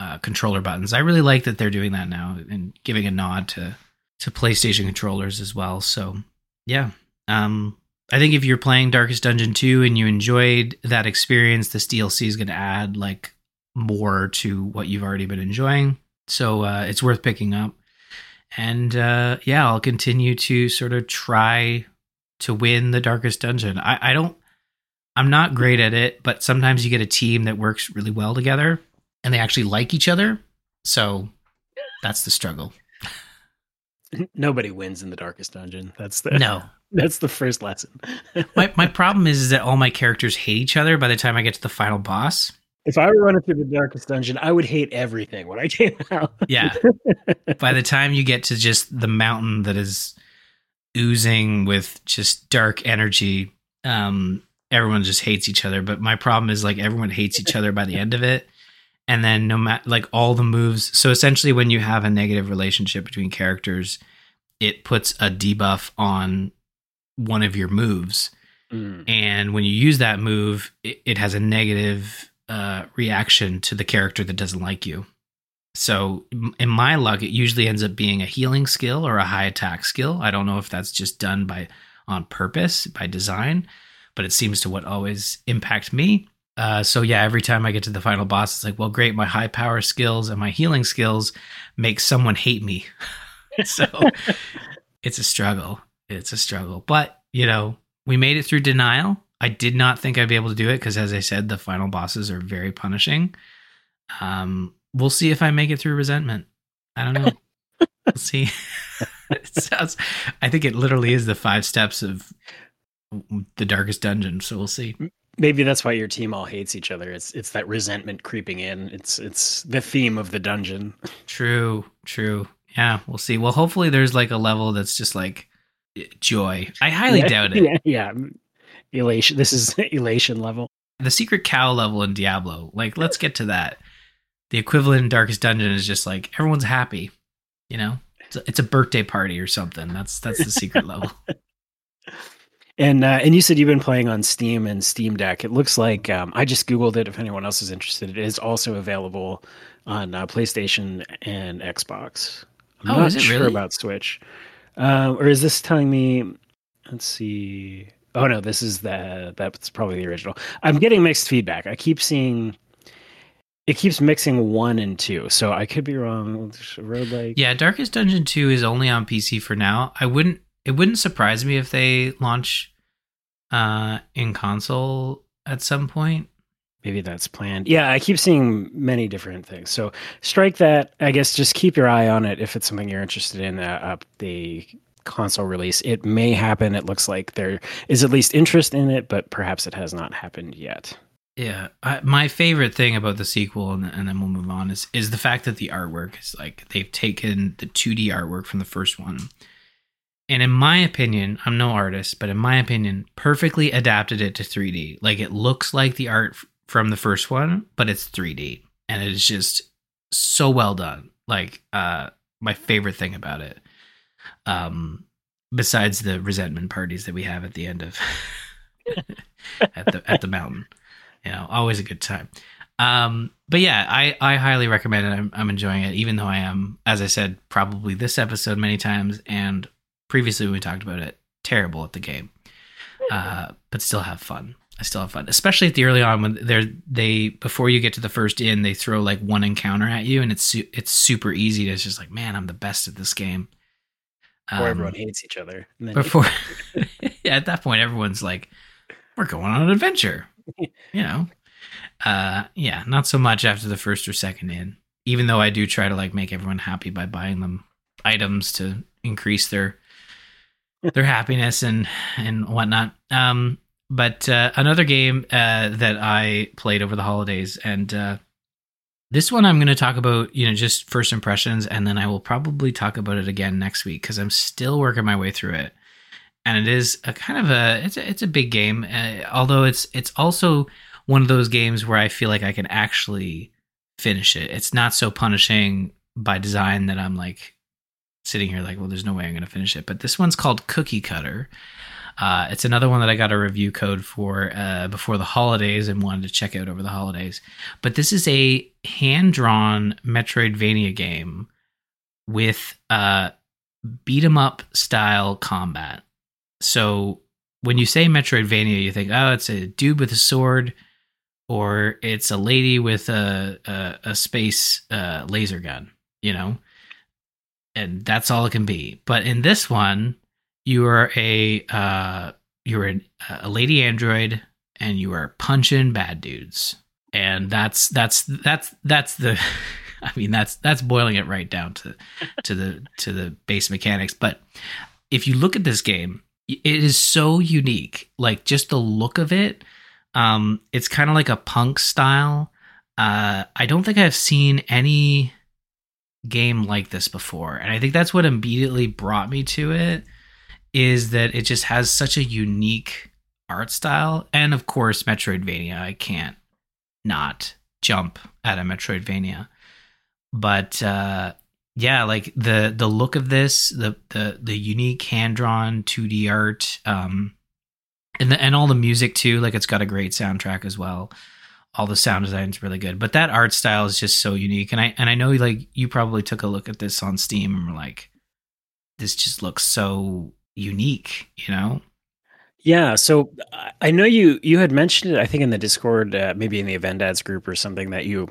A: uh, controller buttons. I really like that they're doing that now and giving a nod to to PlayStation controllers as well. So yeah, um, I think if you're playing Darkest Dungeon 2 and you enjoyed that experience, this DLC is going to add like more to what you've already been enjoying. So uh, it's worth picking up. And uh, yeah, I'll continue to sort of try to win the darkest dungeon. I, I don't I'm not great at it, but sometimes you get a team that works really well together and they actually like each other. So that's the struggle.
B: Nobody wins in the darkest dungeon. That's the
A: No.
B: That's the first lesson.
A: my my problem is, is that all my characters hate each other by the time I get to the final boss.
B: If I were running through the darkest dungeon, I would hate everything when I came out.
A: yeah. By the time you get to just the mountain that is oozing with just dark energy. Um, everyone just hates each other. But my problem is like everyone hates each other by the end of it. And then no matter like all the moves. So essentially, when you have a negative relationship between characters, it puts a debuff on one of your moves. Mm. And when you use that move, it, it has a negative uh, reaction to the character that doesn't like you. So in my luck, it usually ends up being a healing skill or a high attack skill. I don't know if that's just done by on purpose by design, but it seems to what always impact me. Uh, so yeah, every time I get to the final boss, it's like, well, great, my high power skills and my healing skills make someone hate me. so it's a struggle. It's a struggle, but you know, we made it through denial. I did not think I'd be able to do it because, as I said, the final bosses are very punishing. Um, we'll see if I make it through resentment. I don't know. we'll see. it sounds. I think it literally is the five steps of the darkest dungeon. So we'll see.
B: Maybe that's why your team all hates each other. It's it's that resentment creeping in. It's it's the theme of the dungeon.
A: True. True. Yeah, we'll see. Well, hopefully there's like a level that's just like joy. I highly
B: yeah,
A: doubt it.
B: Yeah, yeah. Elation. This is elation level.
A: The secret cow level in Diablo. Like, let's get to that the equivalent in Darkest Dungeon is just like everyone's happy, you know. It's a, it's a birthday party or something. That's that's the secret level.
B: And uh, and you said you've been playing on Steam and Steam Deck. It looks like um, I just googled it. If anyone else is interested, it is also available on uh, PlayStation and Xbox. I'm
A: Oh,
B: not
A: is it
B: sure
A: really?
B: about Switch. Uh, or is this telling me? Let's see. Oh no, this is the that's probably the original. I'm getting mixed feedback. I keep seeing it keeps mixing one and two, so I could be wrong. Roguelike.
A: Yeah, Darkest Dungeon 2 is only on PC for now. I wouldn't it wouldn't surprise me if they launch uh in console at some point.
B: Maybe that's planned. Yeah, I keep seeing many different things. So strike that. I guess just keep your eye on it if it's something you're interested in. Uh, up the console release, it may happen. It looks like there is at least interest in it, but perhaps it has not happened yet.
A: Yeah, I, my favorite thing about the sequel, and, and then we'll move on, is is the fact that the artwork is like they've taken the 2D artwork from the first one, and in my opinion, I'm no artist, but in my opinion, perfectly adapted it to 3D. Like it looks like the art f- from the first one, but it's 3D, and it is just so well done. Like uh, my favorite thing about it, um, besides the resentment parties that we have at the end of at the at the mountain. You know always a good time. Um but yeah i i highly recommend it. I'm, I'm enjoying it even though i am as i said probably this episode many times and previously when we talked about it terrible at the game uh but still have fun. I still have fun especially at the early on when they're they before you get to the first inn they throw like one encounter at you and it's su- it's super easy to it's just like man i'm the best at this game.
B: Or
A: Um,
B: everyone hates each other. And then
A: before yeah, at that point everyone's like we're going on an adventure. You know? Uh yeah not so much after the first or second inn. Even though i do try to like make everyone happy by buying them items to increase their their happiness and and whatnot um but uh, another game uh that i played over the holidays and uh this one I'm going to talk about, you know, just first impressions, and then I will probably talk about it again next week because I'm still working my way through it, and it is a kind of a it's a, it's a big game, uh, although it's it's also one of those games where I feel like I can actually finish it. It's not so punishing by design that I'm like sitting here like, well, there's no way I'm going to finish it. But this one's called Cookie Cutter. Uh, it's another one that I got a review code for uh, before the holidays and wanted to check out over the holidays. But this is a hand drawn Metroidvania game with uh, beat 'em up style combat. So when you say Metroidvania, you think, oh, it's a dude with a sword, or it's a lady with a a, a space uh, laser gun, you know, and that's all it can be. But in this one, you are a uh, you're an, a lady android, and you are punching bad dudes, and that's that's that's that's the. I mean, that's that's boiling it right down to to the to the base mechanics. But if you look at this game, it is so unique. Like just the look of it, um, it's kind of like a punk style. Uh, I don't think I've seen any game like this before, and I think that's what immediately brought me to it. Is that it just has such a unique art style, and of course, Metroidvania. I can't not jump at a Metroidvania, but uh, yeah, like the the look of this, the the the unique hand drawn 2D art, um, and the, and all the music too. Like it's got a great soundtrack as well. All the sound design is really good, but that art style is just so unique. And I and I know like you probably took a look at this on Steam and were like, this just looks so unique, you know?
B: Yeah, so I- know you you had mentioned it. I think in the Discord, uh, maybe in the event ads group or something that you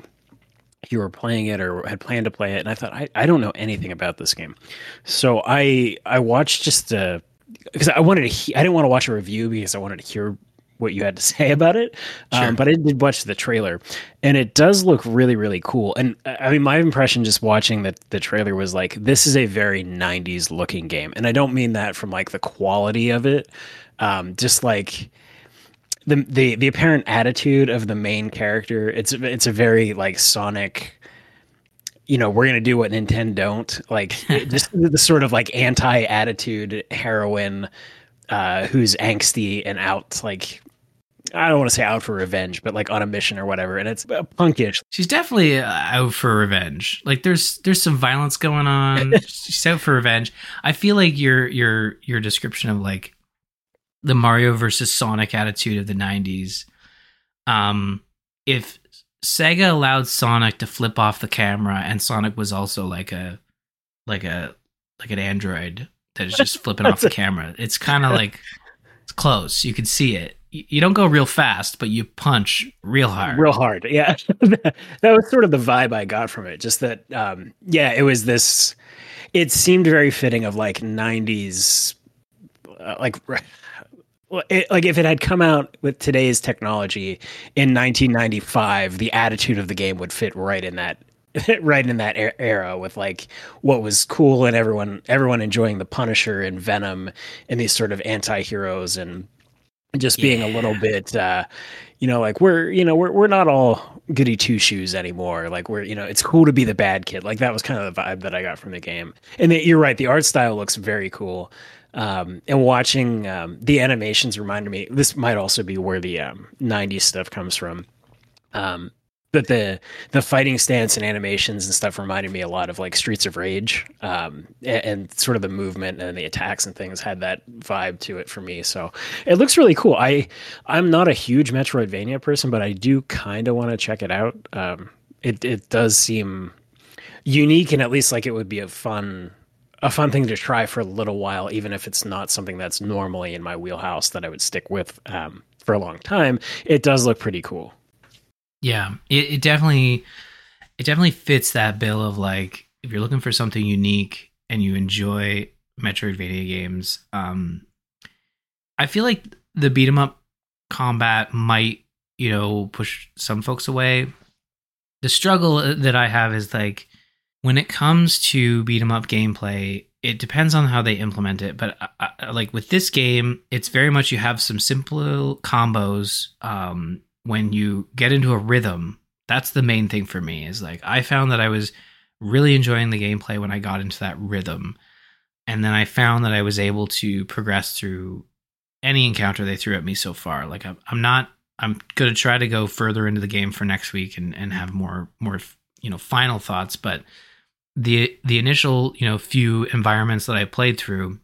B: you were playing it or had planned to play it, and I thought I, I don't know anything about this game, so I I watched just uh because I wanted to he- I didn't want to watch a review because I wanted to hear what you had to say about it,
A: Sure.
B: um, but I did watch the trailer, and it does look really really cool. And uh, I mean, my impression just watching the the trailer was like this is a very '90s looking game, and I don't mean that from like the quality of it, um, just like the the the apparent attitude of the main character. It's it's a very like Sonic. You know, we're gonna do what Nintendo don't like. just the sort of like anti attitude heroine, uh, who's angsty and out like I don't want to say out for revenge, but like on a mission or whatever, and it's uh, punkish.
A: She's definitely uh, out for revenge. Like there's there's some violence going on. She's out for revenge. I feel like your your your description of like the Mario versus Sonic attitude of the '90s. Um, if Sega allowed Sonic to flip off the camera, and Sonic was also like a like a like an android that is just flipping off the camera. It's kind of like it's close. You can see it. You don't go real fast, but you punch real hard.
B: Real hard. Yeah. that was sort of the vibe I got from it. Just that um yeah, it was this it seemed very fitting of like 90s uh, like it, like if it had come out with today's technology in 1995 the attitude of the game would fit right in that right in that era with like what was cool and everyone everyone enjoying the Punisher and Venom and these sort of anti-heroes and just being yeah. a little bit uh you know like we're you know we're we're not all goody two shoes anymore. Like we're you know it's cool to be the bad kid. Like that was kind of the vibe that I got from the game. And the, you're right the art style looks very cool. Um, and watching um, the animations reminded me this might also be where the um, 90s stuff comes from. Um, but the the fighting stance and animations and stuff reminded me a lot of like Streets of Rage, um, and, and, sort of the movement and the attacks and things had that vibe to it for me. So it looks really cool. I I'm not a huge Metroidvania person, but I do kind of want to check it out. Um, it it does seem unique and at least like it would be a fun a fun thing to try for a little while, even if it's not something that's normally in my wheelhouse that I would stick with um, for a long time. It does look pretty cool.
A: Yeah, it, it definitely it definitely fits that bill of like if you're looking for something unique and you enjoy Metroidvania games, um, I feel like the beat 'em up combat might you know push some folks away. The struggle that I have is like when it comes to beat 'em up gameplay, it depends on how they implement it. But uh, uh, like with this game, it's very much you have some simple combos. Um, when you get into a rhythm, that's the main thing for me. Is like I found that I was really enjoying the gameplay when I got into that rhythm, and then I found that I was able to progress through any encounter they threw at me so far. Like I'm, I'm not. I'm gonna try to go further into the game for next week and and have more more you know final thoughts, but the the initial you know few environments that I played through,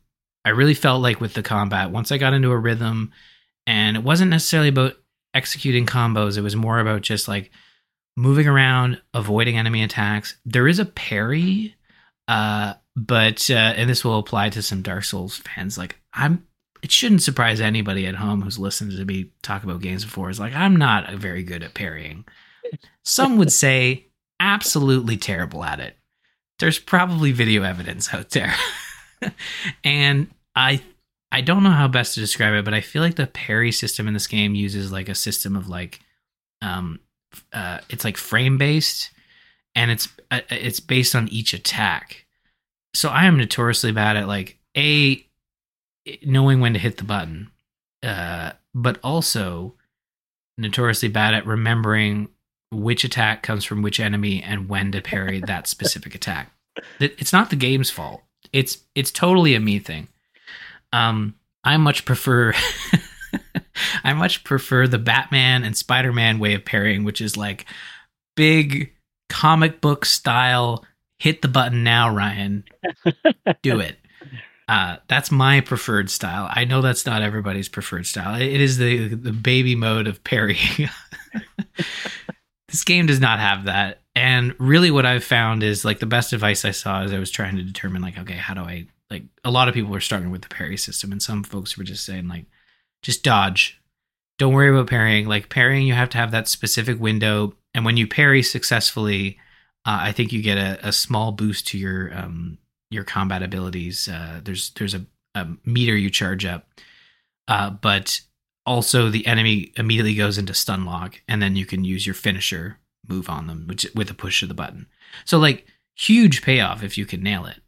A: I really felt like with the combat once I got into a rhythm, and it wasn't necessarily about executing combos. It was more about just like moving around, avoiding enemy attacks. There is a parry, uh, but uh, and this will apply to some Dark Souls fans. Like I'm, it shouldn't surprise anybody at home who's listened to me talk about games before. Is like I'm not very good at parrying. Some would say absolutely terrible at it. There's probably video evidence out there, and I I don't know how best to describe it, but I feel like the parry system in this game uses like a system of like, um, uh, it's like frame based, and it's uh, it's based on each attack. So I am notoriously bad at like a knowing when to hit the button, uh, but also notoriously bad at remembering which attack comes from which enemy and when to parry that specific attack. It's not the game's fault. It's it's totally a me thing. Um, I much prefer I much prefer the Batman and Spider-Man way of parrying, which is like big comic book style. Hit the button now, Ryan. Do it. Uh, that's my preferred style. I know that's not everybody's preferred style. It is the the baby mode of parrying. this game does not have that. And really, what I've found is like the best advice I saw is I was trying to determine like, okay, how do I like a lot of people were starting with the parry system and some folks were just saying like just dodge. Don't worry about parrying. Like parrying you have to have that specific window and when you parry successfully uh, i think you get a, a, small boost to your um your combat abilities. Uh, there's there's a, a, meter you charge up. Uh, but also the enemy immediately goes into stun lock and then you can use your finisher move on them which with a push of the button. So like huge payoff if you can nail it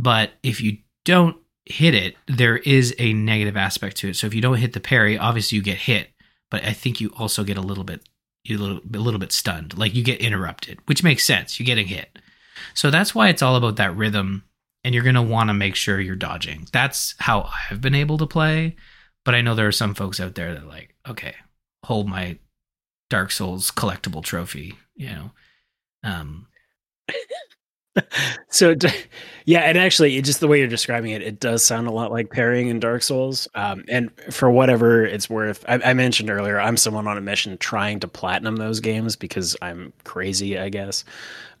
A: but if you don't hit it, there is a negative aspect to it. So if you don't hit the parry, obviously you get hit, but I think you also get a little bit you a little, a little bit stunned. Like you get interrupted, which makes sense. You're getting hit. So that's why it's all about that rhythm and you're going to want to make sure you're dodging. That's how I've been able to play, but I know there are some folks out there that like, okay, hold my Dark Souls collectible trophy. You know, um,
B: so yeah and actually just the way you're describing it it does sound a lot like parrying in dark souls um, and for whatever it's worth I, I, mentioned earlier i'm someone on a mission trying to platinum those games because i'm crazy i guess.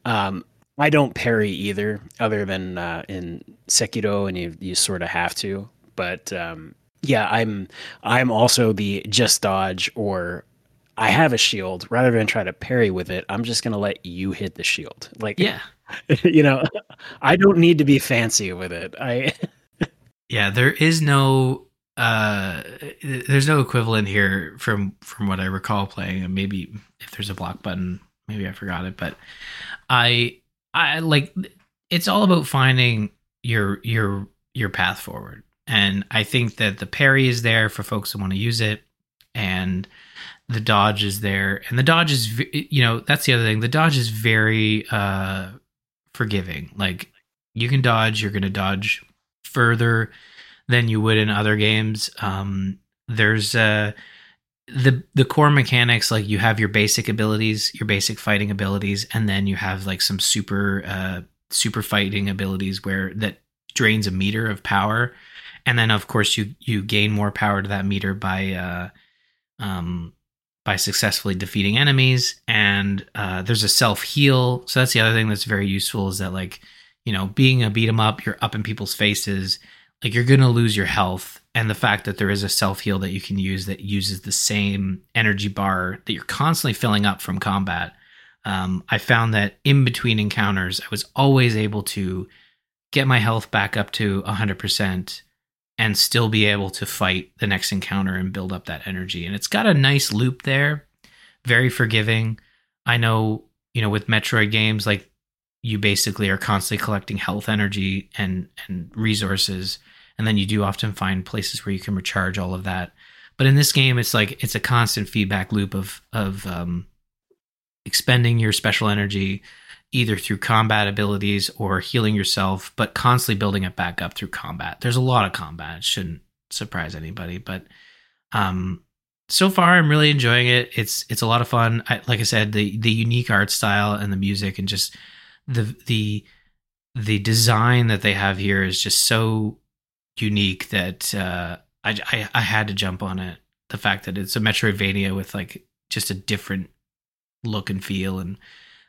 B: Um, i don't parry either other than uh, in sekiro and you, you sort of have to but um, yeah i'm i'm also the just dodge or I have a shield. Rather than try to parry with it, I'm just gonna let you hit the shield. Like,
A: yeah,
B: you know, I don't need to be fancy with it. I
A: Yeah, there is no uh there's no equivalent here from from what I recall playing and maybe if there's a block button, maybe I forgot it, but I I like it's all about finding your your your path forward. And I think that the parry is there for folks who want to use it and the dodge is there and the dodge is you know that's the other thing the dodge is very uh forgiving. Like you can dodge, you're going to dodge further than you would in other games. Um, there's uh, the the core mechanics like you have your basic abilities, your basic fighting abilities, and then you have like some super uh, super fighting abilities where that drains a meter of power, and then of course you you gain more power to that meter by uh, um, by successfully defeating enemies and uh, there's a self heal so that's the other thing that's very useful is that like you know being a beat 'em up you're up in people's faces like you're gonna lose your health. And the fact that there is a self heal that you can use that uses the same energy bar that you're constantly filling up from combat um, i found that in between encounters i was always able to get my health back up to 100% and still be able to fight the next encounter and build up that energy. And it's got a nice loop there, very forgiving. I know, you know, with Metroid games, like you basically are constantly collecting health energy and and resources, and then you do often find places where you can recharge all of that. But in this game, it's like it's a constant feedback loop of of um, expending your special energy either through combat abilities or healing yourself, but constantly building it back up through combat. There's a lot of combat. It shouldn't surprise anybody, but um, so far I'm really enjoying it. It's it's a lot of fun. I, like I said, the the unique art style and the music and just the the the design that they have here is just so unique that uh, I, I I had to jump on it. The fact that it's a Metroidvania with like just a different look and feel and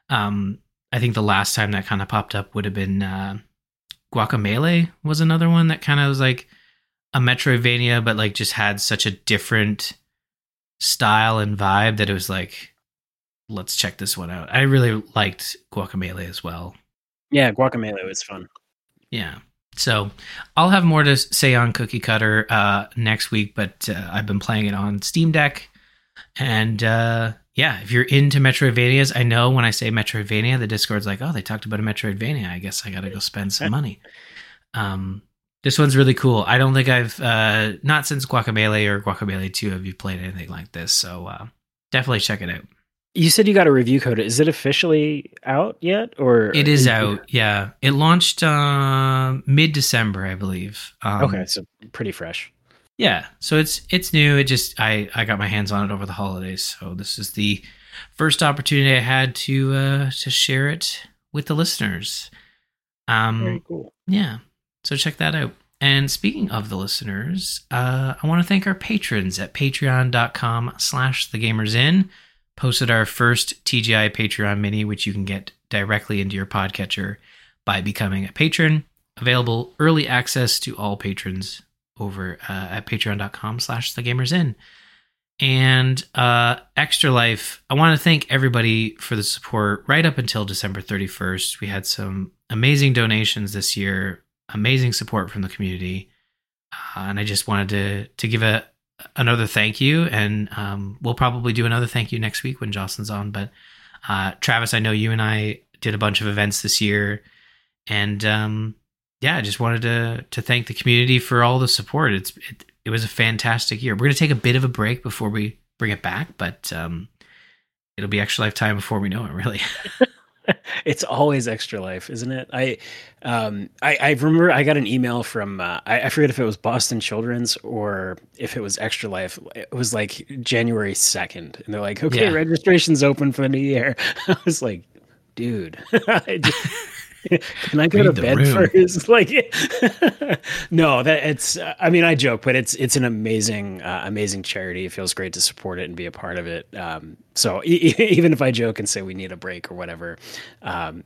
A: um I think the last time that kind of popped up would have been uh, Guacamelee was another one that kind of was like a Metroidvania, but like just had such a different style and vibe that it was like, let's check this one out. I really liked Guacamole as well.
B: Yeah, Guacamole was fun.
A: Yeah. So I'll have more to say on Cookie Cutter uh, next week, but uh, I've been playing it on Steam Deck, and uh, yeah, if you're into Metroidvanias, I know when I say Metroidvania, the Discord's like, oh, they talked about a Metroidvania. I guess I got to go spend some money. Um, this one's really cool. I don't think I've uh, not since Guacamelee or Guacamelee Two have you played anything like this. So uh, definitely check it out.
B: You said you got a review code. Is it officially out yet, or
A: it is out? Yeah, it launched uh, mid December, I believe.
B: Um, okay, so pretty fresh.
A: Yeah, so it's it's new. It just I I got my hands on it over the holidays, so this is the first opportunity I had to uh to share it with the listeners.
B: Um, Very cool.
A: Yeah, so check that out. And speaking of the listeners, uh, I want to thank our patrons at patreon.com slash the Gamers Inn. Posted our first TGI Patreon mini, which you can get directly into your podcatcher by becoming a patron. Available early access to all patrons over uh, at patreon.com slash the Gamers Inn and uh, extra life i want to thank everybody for the support right up until december 31st we had some amazing donations this year amazing support from the community. Uh, and i just wanted to to give a another thank you. And um, we'll probably do another thank you next week when jocelyn's on. But uh, travis i know you and i did a bunch of events this year. And um, yeah, I just wanted to to thank the community for all the support. It's it, it was a fantastic year. We're going to take a bit of a break before we bring it back, but um, it'll be extra lifetime before we know it. Really.
B: it's always extra life, isn't it? I, um, I, I remember I got an email from uh, I, I forget if it was Boston Children's or if it was Extra Life. It was like January second, and they're like, "Okay, yeah. registration's open for the new year." I was like, "Dude, I just, can I go Read to bed room. first? Like, no, that it's. I mean, I joke, but it's it's an amazing, uh, amazing charity. It feels great to support it and be a part of it. Um, so e- even if I joke and say we need a break or whatever, um,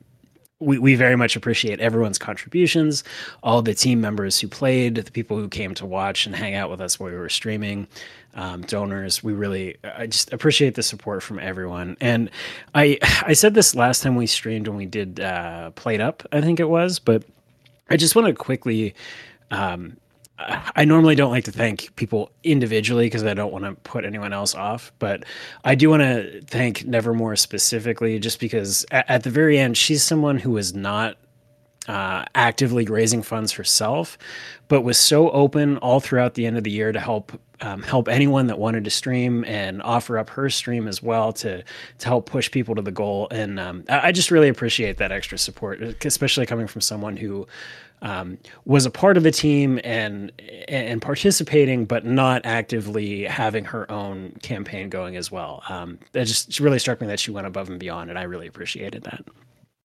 B: we, we very much appreciate everyone's contributions, all the team members who played, the people who came to watch and hang out with us while we were streaming um, donors. We really, I just appreciate the support from everyone. And I, I said this last time we streamed when we did uh, PlateUp, I think it was, but I just want to quickly. Um, I normally don't like to thank people individually because I don't want to put anyone else off, but I do want to thank Nevermore specifically just because at, at the very end, she's someone who is not uh, actively raising funds herself, but was so open all throughout the end of the year to help um, help anyone that wanted to stream and offer up her stream as well to to help push people to the goal. And um, I, just really appreciate that extra support, especially coming from someone who um, was a part of the team and and participating, but not actively having her own campaign going as well. Um, that just really struck me that she went above and beyond, and I really appreciated that.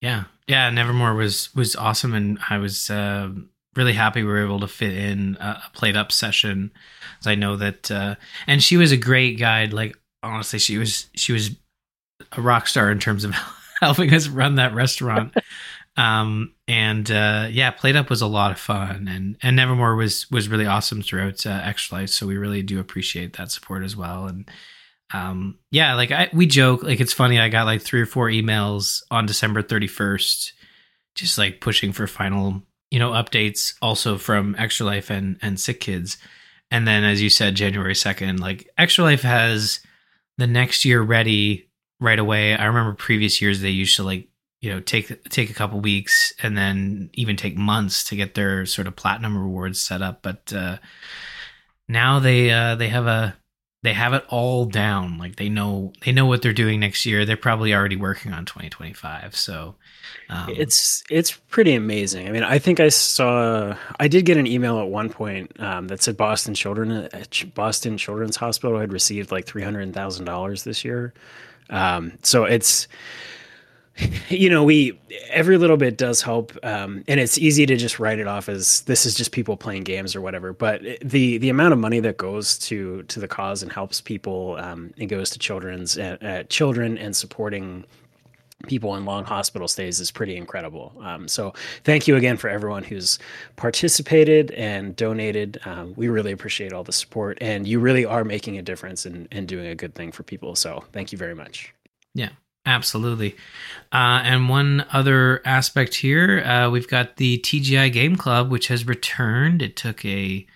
A: Yeah, yeah. Nevermore was was awesome, and I was uh, really happy we were able to fit in a, a PlateUp session. I know that, uh, and she was a great guide. Like honestly, she was she was a rock star in terms of helping us run that restaurant. um, and uh, yeah, played PlateUp was a lot of fun, and and Nevermore was was really awesome throughout uh, Extra Life. So we really do appreciate that support as well. And um, yeah, like I we joke like it's funny. I got like three or four emails on December thirty first, just like pushing for final you know updates also from Extra Life and and Sick Kids, and then as you said, January second, like Extra Life has the next year ready right away. I remember previous years they used to like you know take take a couple weeks and then even take months to get their sort of platinum rewards set up, but uh, now they uh, they have a they have it all down. Like they know they know what they're doing next year. They're probably already working on 2025 so
B: um, it's it's pretty amazing. I mean i think i saw i did get an email at one point um, that said boston children boston children's hospital had received like $300000 this year. Um, so it's you know, we every little bit does help, um, and it's easy to just write it off as this is just people playing games or whatever. But the the amount of money that goes to to the cause and helps people, um, goes to children's uh, uh, children and supporting people in long hospital stays is pretty incredible. Um, so thank you again for everyone who's participated and donated. Um, we really appreciate all the support, and you really are making a difference and doing a good thing for people. So thank you very much.
A: Yeah, Absolutely. Uh, and one other aspect here, uh, we've got the TGI Game Club, which has returned. It took a,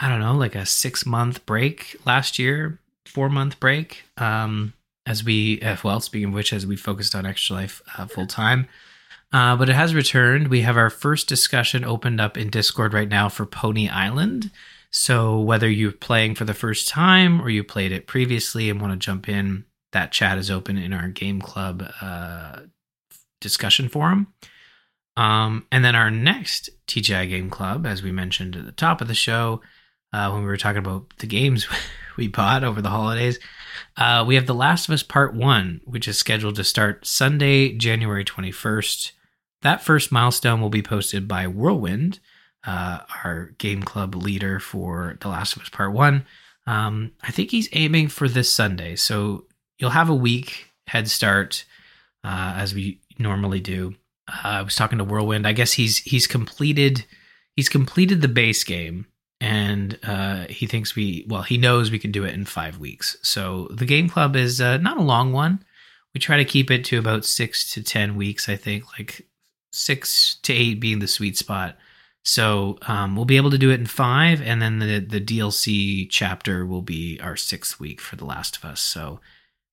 A: I don't know, like a six month break last year, four month break. Um, as we, uh, well, speaking of which, as we focused on Extra Life uh, full time. Uh, but it has returned. We have our first discussion opened up in Discord right now for Pony Island. So whether you're playing for the first time or you played it previously and want to jump in, that chat is open in our game club uh, discussion forum. Um, and then our next TGI Game Club, as we mentioned at the top of the show, uh, when we were talking about the games we bought over the holidays, uh, we have The Last of Us Part 1, which is scheduled to start Sunday, January 21st. That first milestone will be posted by Whirlwind, uh, our game club leader for The Last of Us Part 1. Um, I think he's aiming for this Sunday. So you'll have a week head start uh, as we normally do. Uh, I was talking to Whirlwind. I guess he's he's completed he's completed the base game, and uh, he thinks we well he knows we can do it in five weeks. So the game club is uh, not a long one. We try to keep it to about six to ten weeks. I think like six to eight being the sweet spot. So um, we'll be able to do it in five, and then the the DLC chapter will be our sixth week for The Last of Us. So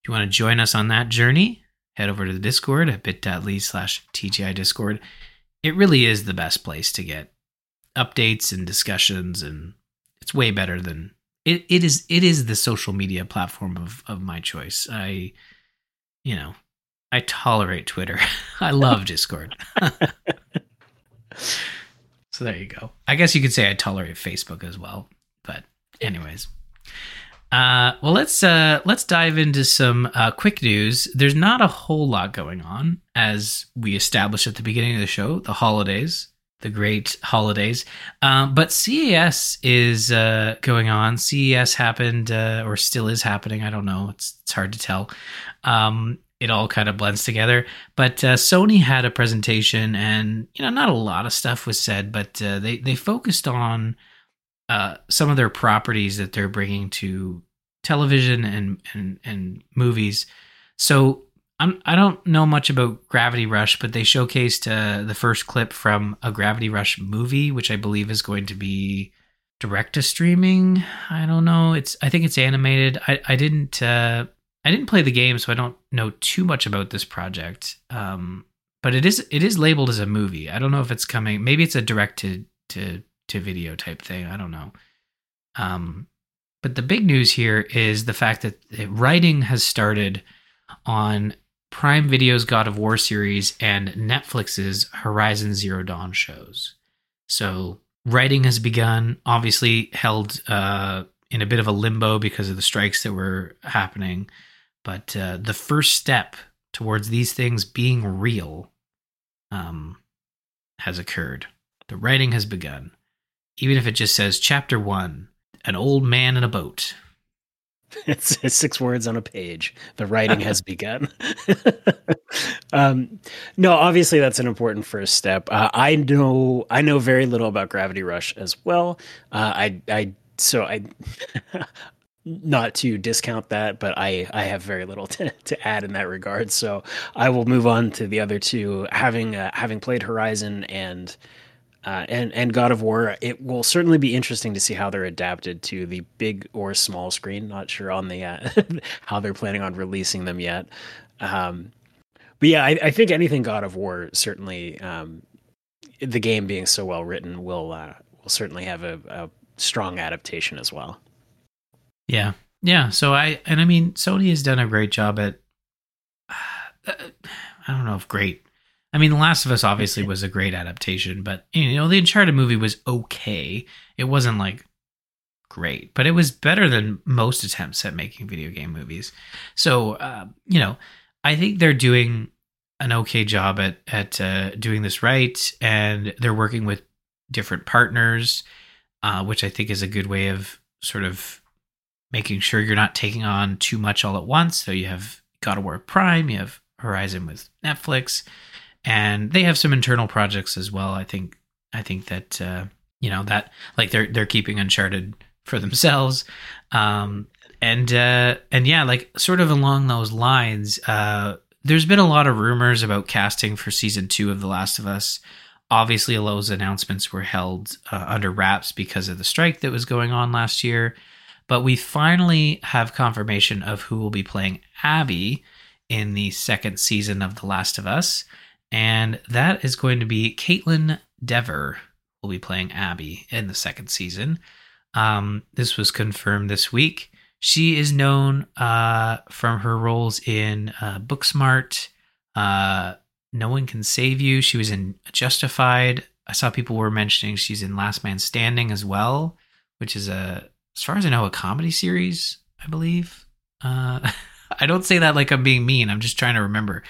A: if you want to join us on that journey, head over to the Discord at bit.ly slash TGI Discord. It really is the best place to get updates and discussions, and it's way better than it, it is. It is the social media platform of, of my choice. I, you know, I tolerate Twitter. I love Discord. so there you go. I guess you could say I tolerate Facebook as well. But anyways. Uh, well, let's uh, let's dive into some uh, quick news. There's not a whole lot going on, as we established at the beginning of the show. The holidays, the great holidays, um, but CES is uh, going on. CES happened, uh, or still is happening. I don't know. It's it's hard to tell. Um, it all kind of blends together. But uh, Sony had a presentation, and you know, not a lot of stuff was said, but they they focused on uh, some of their properties that they're bringing to television and and, and movies. So I'm I don't know much about Gravity Rush, but they showcased uh, the first clip from a Gravity Rush movie, which I believe is going to be direct to streaming. I don't know. It's I think it's animated. I I didn't uh, I didn't play the game, so I don't know too much about this project. Um, but it is it is labeled as a movie. I don't know if it's coming. Maybe it's a direct to to to video type thing. I don't know. Um, but the big news here is the fact that writing has started on Prime Video's God of War series and Netflix's Horizon Zero Dawn shows. So writing has begun, obviously held uh, in a bit of a limbo because of the strikes that were happening. But uh, the first step towards these things being real um, has occurred. The writing has begun even if it just says chapter one an old man in a boat
B: it's, it's six words on a page the writing has begun um, no obviously that's an important first step uh, i know i know very little about gravity rush as well uh, i i so i not to discount that, but I, I have very little to, to add in that regard. So I will move on to the other two. Having uh, having played Horizon and uh, and and God of War. It will certainly be interesting to see how they're adapted to the big or small screen. Not sure on the uh, how they're planning on releasing them yet. Um, but yeah, I, I, think anything God of War certainly um, the game being so well written will uh, will certainly have a, a strong adaptation as well.
A: Yeah, yeah. So I and I mean Sony has done a great job at. Uh, I don't know if great I mean, The Last of Us obviously was a great adaptation, but you know, the Uncharted movie was okay. It wasn't like great, but it was better than most attempts at making video game movies. So, uh, you know, I think they're doing an okay job at at uh, doing this right, and they're working with different partners, uh, which I think is a good way of sort of making sure you're not taking on too much all at once. So you have God of War Prime, you have Horizon with Netflix and they have some internal projects as well. I think I think that uh, you know that like they're they're keeping Uncharted for themselves, um, and uh, and yeah, like sort of along those lines. Uh, there's been a lot of rumors about casting for season two of The Last of Us. Obviously, those announcements were held uh, under wraps because of the strike that was going on last year. But we finally have confirmation of who will be playing Abby in the second season of The Last of Us and that is going to be Kaitlyn Dever will be playing Abby in the second season. Um, this was confirmed this week. She is known uh, from her roles in uh, Booksmart, uh, No One Can Save You. She was in Justified. I saw people were mentioning she's in Last Man Standing as well, which is a, as far as I know, a comedy series, I believe. Uh, I don't say that like I'm being mean. I'm just trying to remember.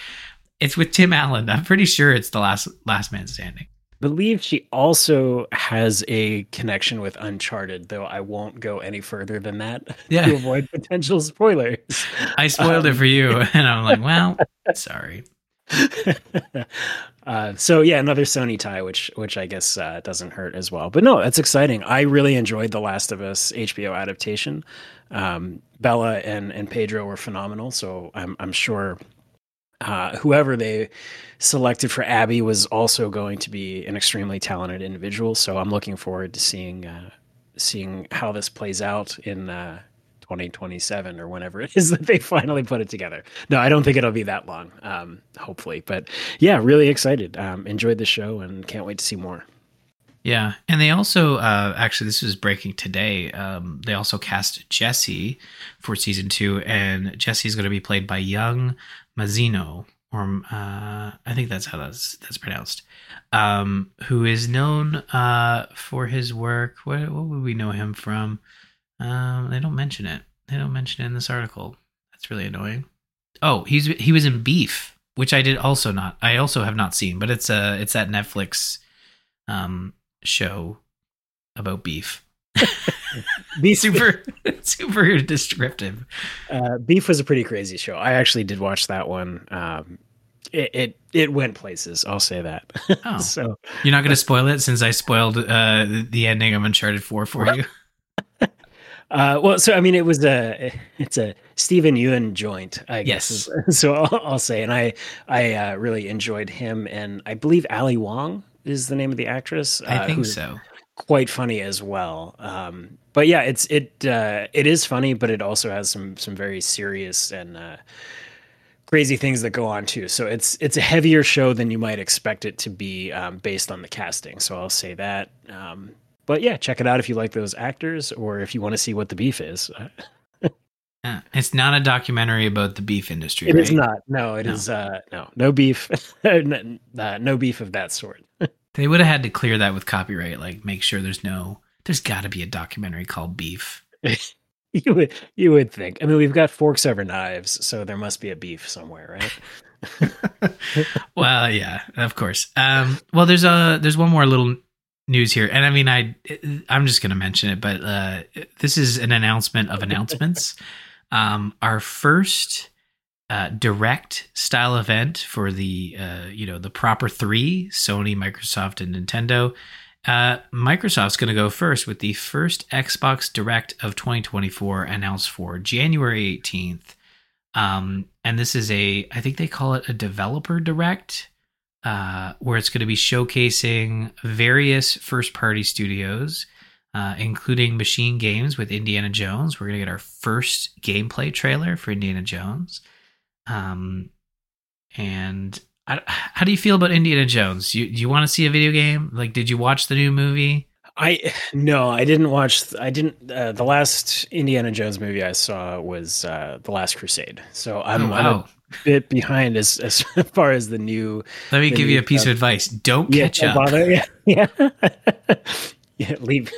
A: It's with Tim Allen. I'm pretty sure it's the last last man standing.
B: I believe she also has a connection with Uncharted, though I won't go any further than that yeah. to avoid potential spoilers.
A: I spoiled um, it for you, and I'm like, well, sorry.
B: uh, so yeah, another Sony tie, which which I guess uh, doesn't hurt as well. But no, that's exciting. I really enjoyed the Last of Us HBO adaptation. Um, Bella and and Pedro were phenomenal, so I'm I'm sure uh, whoever they selected for Abby was also going to be an extremely talented individual. So I'm looking forward to seeing uh, seeing how this plays out in uh, 2027 or whenever it is that they finally put it together. No, I don't think it'll be that long. Um, hopefully, but yeah, really excited. Um, enjoyed the show and can't wait to see more.
A: Yeah, and they also uh, actually this was breaking today. Um, they also cast Jesse for season two, and Jesse is going to be played by Young Mazino, or uh, I think that's how that's that's pronounced. Um, who is known uh, for his work? What what would we know him from? Um, they don't mention it. They don't mention it in this article. That's really annoying. Oh, he's he was in Beef, which I did also not. I also have not seen, but it's a it's that Netflix um show about beef.
B: Beef,
A: super super descriptive.
B: uh, Beef was a pretty crazy show. I actually did watch that one. Um, it, it it went places. I'll say that.
A: Oh.
B: so
A: You're not going to spoil it since I spoiled uh, the ending of Uncharted 4 for you.
B: Uh, well, so I mean, it was a it's a Steven Yeun joint, I guess.
A: Yes.
B: is- So I'll, I'll say, and I I uh, really enjoyed him, and I believe Ali Wong is the name of the actress.
A: I
B: uh,
A: think
B: who's
A: so.
B: Quite funny as well. Um, but yeah, it's it uh, it is funny, but it also has some some very serious and uh, crazy things that go on too. So it's it's a heavier show than you might expect it to be um, based on the casting. So I'll say that. Um, but yeah, check it out if you like those actors, or if you want to see what the beef is.
A: Yeah. It's not a documentary about the beef industry,
B: It
A: right?
B: is not. No, it is.
A: No.
B: Uh, no, no beef. N- uh, no beef of that sort.
A: They would have had to clear that with copyright, like make sure there's no. There's got to be a documentary called Beef.
B: you would. You would think. I mean, we've got forks over knives, so there must be a beef somewhere, right?
A: well, yeah, of course. Um, well, there's a there's one more little news here, and I mean, I I'm just gonna mention it, but uh, this is an announcement of announcements. Um, our first uh, direct style event for the uh, you know the proper three Sony, Microsoft, and Nintendo. Uh, Microsoft's going to go first with the first Xbox Direct of 2024 announced for January 18th. Um, and this is a, I think they call it a developer direct, uh, where it's going to be showcasing various first party studios, uh, including Machine Games with Indiana Jones. We're going to get our first gameplay trailer for Indiana Jones. Um, and I, how do you feel about Indiana Jones? You, do you want to see a video game? Like, did you watch the new movie?
B: I no, I didn't watch. I didn't. Uh, the last Indiana Jones movie I saw was uh, the Last Crusade. So I'm,
A: oh,
B: I'm a bit behind as as far as the new.
A: Let me give you a piece
B: stuff.
A: of advice. Don't
B: Yeah,
A: catch up.
B: bother. Yeah, yeah, yeah. Leave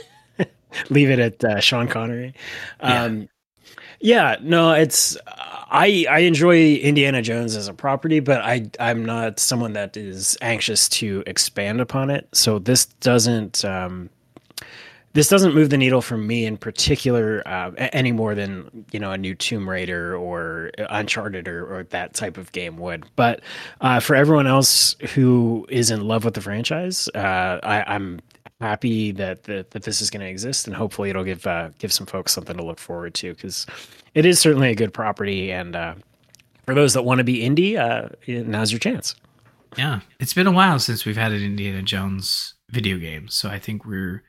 B: leave it at uh, Sean Connery. Um, yeah, no, it's I I enjoy Indiana Jones as a property, but I I'm not someone that is anxious to expand upon it. So this doesn't um, this doesn't move the needle for me in particular uh, any more than you know a new Tomb Raider or Uncharted or, or that type of game would. But uh, for everyone else who is in love with the franchise, uh, I, I'm happy that that, that this is going to exist, and hopefully it'll give uh, give some folks something to look forward to because it is certainly a good property. And uh, for those that want to be indie, uh, now's your chance.
A: Yeah, it's been a while since we've had an Indiana Jones video game, so I think we're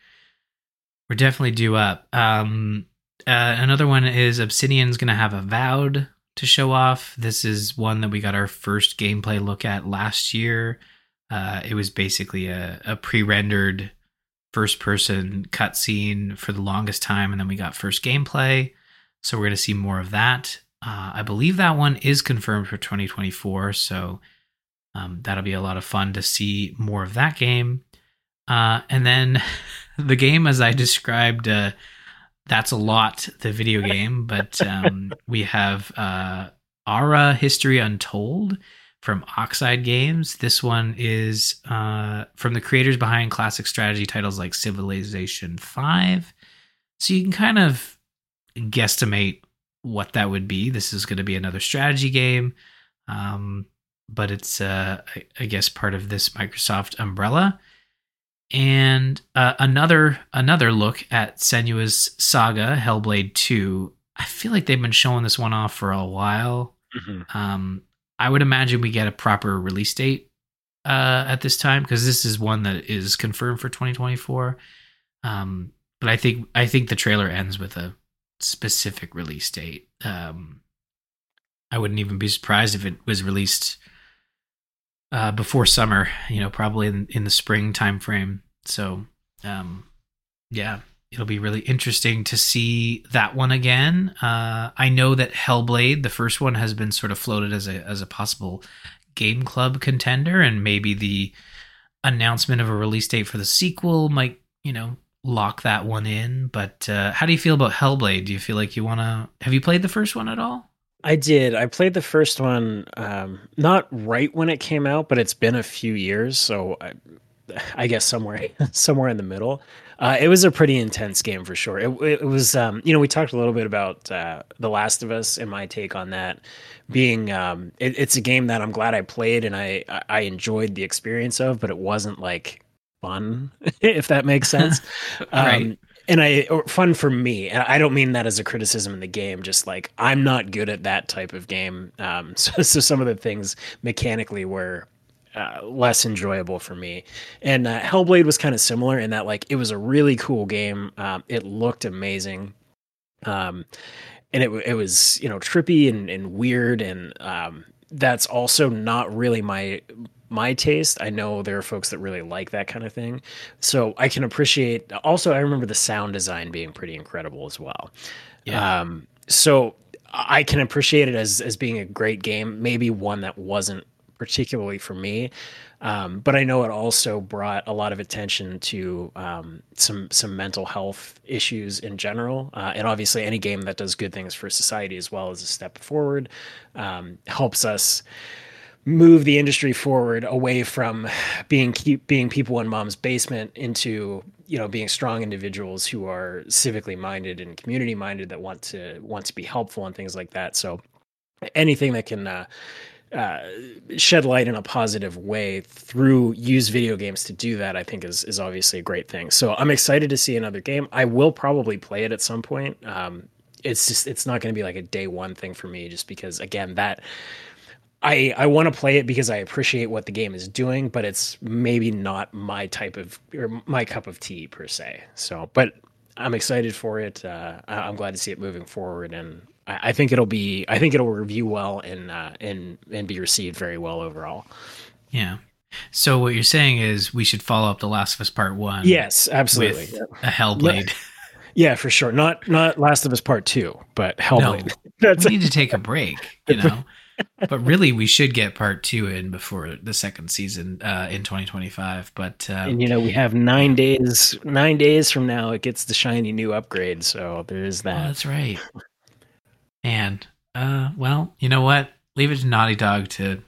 A: we're definitely due up. Um, uh, another one is Obsidian's going to have a Avowed to show off. This is one that we got our first gameplay look at last year. Uh, it was basically a, a pre-rendered first-person cutscene for the longest time, and then we got first gameplay. So we're going to see more of that. Uh, I believe that one is confirmed for 2024. So um, that'll be a lot of fun to see more of that game. Uh, and then the game, as I described, uh, that's a lot, the video game, but um, we have uh, Ara History Untold from Oxide Games. This one is uh, from the creators behind classic strategy titles like Civilization 5. So you can kind of guesstimate what that would be. This is going to be another strategy game. Um, but it's uh I, I guess part of this Microsoft umbrella. And uh, another another look at Senua's Saga Hellblade 2. I feel like they've been showing this one off for a while. Um, I would imagine we get a proper release date uh, at this time because this is one that is confirmed for 2024. Um, but I think I think the trailer ends with a specific release date. Um, I wouldn't even be surprised if it was released uh, before summer. You know, probably in, in the spring time frame. So, um, yeah, it'll be really interesting to see that one again. Uh, I know that Hellblade, the first one, has been sort of floated as a as a possible game club contender, and maybe the announcement of a release date for the sequel might, you know, lock that one in. But uh, how do you feel about Hellblade? Do you feel like you want to? Have you played the first one at all?
B: I did. I played the first one, um, not right when it came out, but it's been a few years, so I, I guess somewhere somewhere in the middle. Uh, it was a pretty intense game for sure. It, it was, um, you know, we talked a little bit about uh, The Last of Us and my take on that being. Um, it, it's a game that I'm glad I played and I I enjoyed the experience of, but it wasn't like fun, if that makes sense.
A: right.
B: Um, and I fun for me, and I don't mean that as a criticism in the game. Just like I'm not good at that type of game, um, so so some of the things mechanically were uh, less enjoyable for me. And uh, Hellblade was kind of similar in that like it was a really cool game. Um, it looked amazing. Um, and it it was you know trippy and, and weird and um, that's also not really my my taste. I know there are folks that really like that kind of thing. So I can appreciate also I remember the sound design being pretty incredible as well.
A: Yeah.
B: Um, so I can appreciate it as as being a great game, maybe one that wasn't particularly for me. Um, but I know it also brought a lot of attention to um, some some mental health issues in general, uh, and obviously any game that does good things for society as well as a step forward um, helps us move the industry forward away from being keep being people in mom's basement into you know being strong individuals who are civically minded and community minded that want to want to be helpful and things like that. So anything that can uh, uh, shed light in a positive way through use video games to do that, I think is is obviously a great thing. So I'm excited to see another game. I will probably play it at some point. Um, it's just it's not going to be like a day one thing for me, just because again that I I want to play it because I appreciate what the game is doing, but it's maybe not my type of or my cup of tea per se. So, but I'm excited for it. Uh, I'm glad to see it moving forward, and I, I think it'll be. I think it'll review well and uh, and and be received very well overall.
A: Yeah. So what you're saying is we should follow up The Last of Us Part One.
B: Yes, absolutely.
A: With a Hellblade.
B: Yeah, for sure. Not not Last of Us Part Two, but Hellblade.
A: No, we need to take a break. You know. but really, we should get part two in before the second season uh, in 2025. But uh,
B: and you know, we have nine days. Nine days from now, it gets the shiny new upgrade. So there is that.
A: Oh, that's right. And uh, well, you know what? Leave it to Naughty Dog to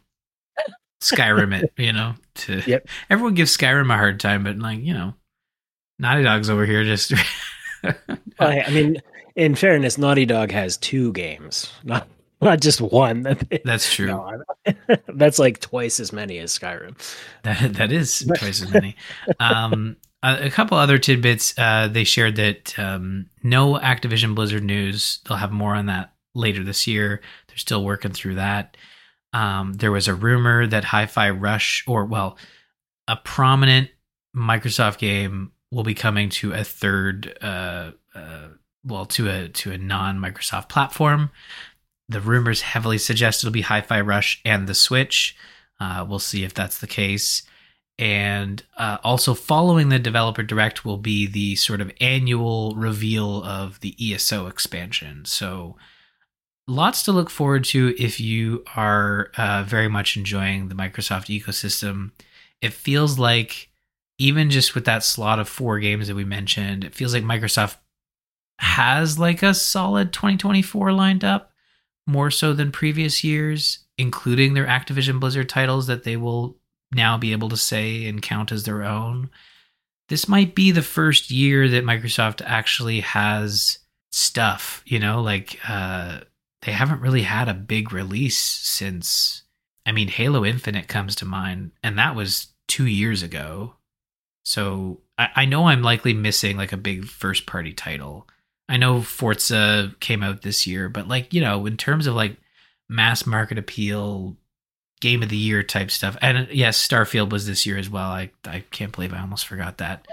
A: Skyrim it. You know, to
B: yep.
A: everyone gives Skyrim a hard time, but like you know, Naughty Dog's over here just.
B: I, I mean, in fairness, Naughty Dog has two games, not not just one.
A: That's true.
B: No, that's like twice as many as Skyrim.
A: That that is twice as many. Um, a, a, couple other tidbits. Uh, they shared that um, no Activision Blizzard news. They'll have more on that later this year. They're still working through that. Um, there was a rumor that Hi-Fi Rush, or well, a prominent Microsoft game will be coming to a third, uh, uh, well, to a to a non Microsoft platform the rumors heavily suggest it'll be Hi-Fi Rush and the Switch. Uh, we'll see if that's the case. And uh, also, following the developer direct will be the sort of annual reveal of the ESO expansion. So, lots to look forward to if you are uh, very much enjoying the Microsoft ecosystem. It feels like, even just with that slot of four games that we mentioned, it feels like Microsoft has like a solid 2024 lined up more so than previous years, including their Activision Blizzard titles that they will now be able to say and count as their own. This might be the first year that Microsoft actually has stuff, you know, like uh they haven't really had a big release since I mean Halo Infinite comes to mind and that was 2 years ago. So I, I know I'm likely missing like a big first party title I know Forza came out this year, but like, you know, in terms of like mass market appeal, game of the year type stuff. And yes, Starfield was this year as well. I I can't believe I almost forgot that.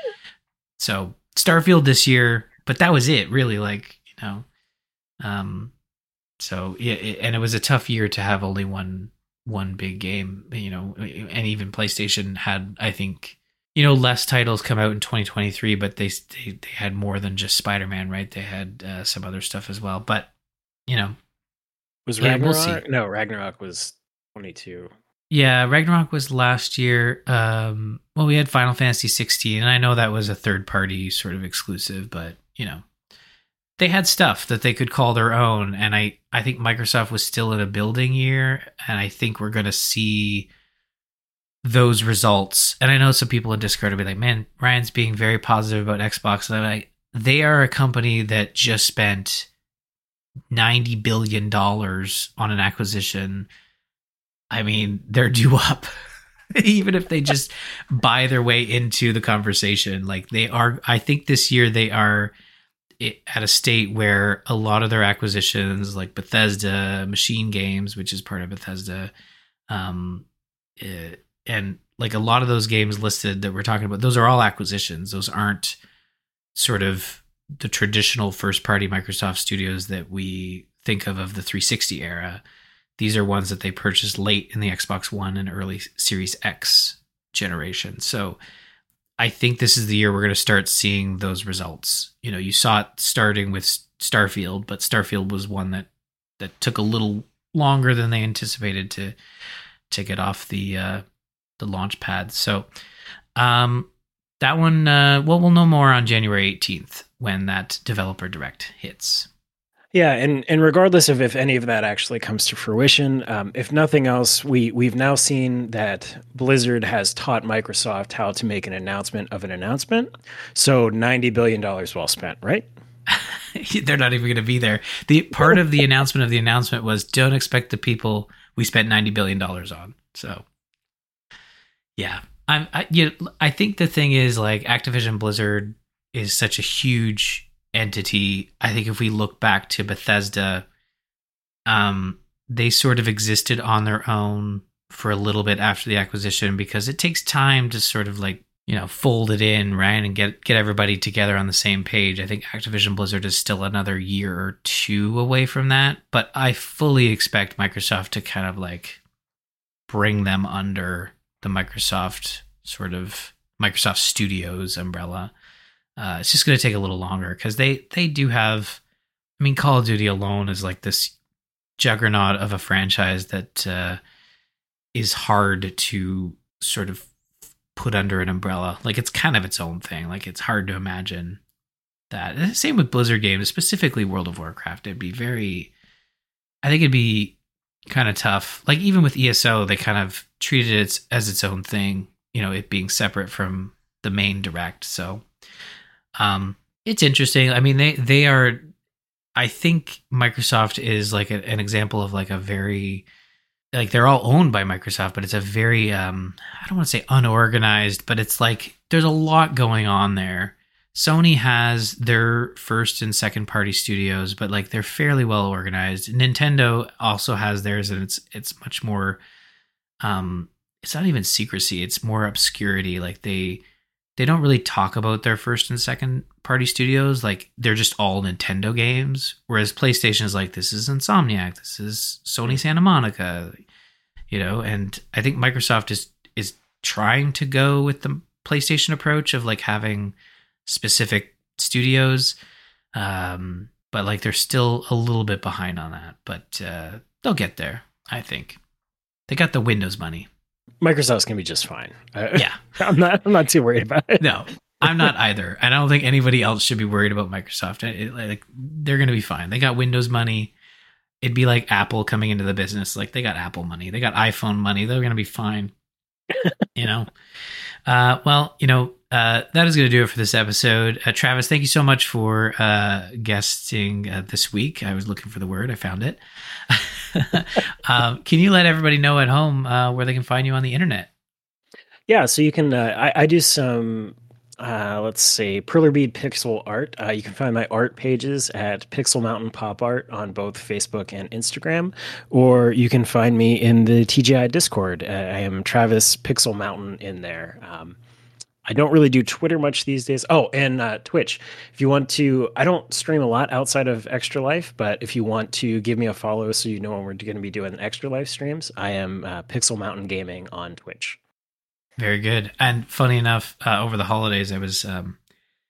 A: So, Starfield this year, but that was it, really like, you know. Um so yeah, it, and it was a tough year to have only one one big game, you know, and even PlayStation had I think you know less titles come out in 2023 but they they, they had more than just spider-man right they had uh, some other stuff as well but you know
B: was yeah, ragnarok we'll no ragnarok was 22
A: Yeah, Ragnarok was last year. Um, well, we had Final Fantasy 16, and I know that was a third party sort of exclusive, but you know, they had stuff that they could call their own, and I I think Microsoft was still in a building year, and I think we're going to see those results. And I know some people in Discord will be like, "Man, Ryan's being very positive about Xbox," and I'm like, they are a company that just spent ninety billion dollars on an acquisition I mean, they're due up. Even if they just buy their way into the conversation, like they are, I think this year they are at a state where a lot of their acquisitions, like Bethesda, Machine Games, which is part of Bethesda, um, eh, and like a lot of those games listed that we're talking about, those are all acquisitions. Those aren't sort of the traditional first party Microsoft studios that we think of of the 360 era these are ones that they purchased late in the Xbox One and early Series X generation. So I think this is the year we're going to start seeing those results. You know, you saw it starting with Starfield, but Starfield was one that that took a little longer than they anticipated to to get off the uh, the launch pad. So um, that one, uh, well, we'll know more on January 18th when that developer direct hits.
B: Yeah, and and regardless of if any of that actually comes to fruition, um, if nothing else, we we've now seen that Blizzard has taught Microsoft how to make an announcement of an announcement. So ninety billion dollars well spent, right?
A: They're not even going to be there. The part of the announcement of the announcement was don't expect the people we spent ninety billion dollars on. So, yeah, I'm. I, you know, I think the thing is like Activision Blizzard is such a huge entity. I think if we look back to Bethesda, um, they sort of existed on their own for a little bit after the acquisition because it takes time to sort of like you know fold it in right and get get everybody together on the same page. I think Activision Blizzard is still another year or two away from that, but I fully expect Microsoft to kind of like bring them under the Microsoft sort of Microsoft Studios umbrella. Uh, it's just going to take a little longer because they they do have. I mean, Call of Duty alone is like this juggernaut of a franchise that uh, is hard to sort of put under an umbrella. Like it's kind of its own thing. Like it's hard to imagine that. Same with Blizzard games, specifically World of Warcraft. It'd be very. I think it'd be kind of tough. Like even with ESO, they kind of treated it as its own thing. You know, it being separate from the main direct. So um, it's interesting. I mean, they they are. I think Microsoft is like a, an example of like a very like they're all owned by Microsoft, but it's a very um I don't want to say unorganized, but it's like there's a lot going on there. Sony has their first and second party studios, but like they're fairly well organized. Nintendo also has theirs and it's it's much more um it's not even secrecy, it's more obscurity. Like they they don't really talk about their first and second party studios. Like they're just all Nintendo games. Whereas PlayStation is like, this is Insomniac, this is Sony Santa Monica, you know. And I think Microsoft is is trying to go with the PlayStation approach of like having specific studios. Um, but like they're still a little bit behind on that. But uh, they'll get there, I think. They got the Windows money.
B: Microsoft's gonna be just fine.
A: Yeah,
B: I'm not. I'm not too worried about it.
A: No, I'm not either, and I don't think anybody else should be worried about Microsoft. It, like they're gonna be fine. They got Windows money. It'd be like Apple coming into the business. Like they got Apple money. They got iPhone money. They're gonna be fine. you know. Uh, well, you know, uh, that is going to do it for this episode. Uh, Travis, thank you so much for uh, guesting uh, this week. I was looking for the word, I found it. um, can you let everybody know at home uh, where they can find you on the internet?
B: Yeah, so you can. I, I, do some. let's see, Perler Bead pixel art. you can find my art pages at Pixel Mountain Pop Art on both Facebook and Instagram, or you can find me in the TGI Discord. I am Travis Pixel Mountain in there. Um, I don't really do Twitter much these days. Oh, and uh, Twitch. If you want to, I don't stream a lot outside of Extra Life, but if you want to give me a follow so you know when we're going to be doing Extra Life streams, I am uh, Pixel Mountain Gaming on Twitch.
A: Very good. And funny enough, uh, over the holidays, I was um,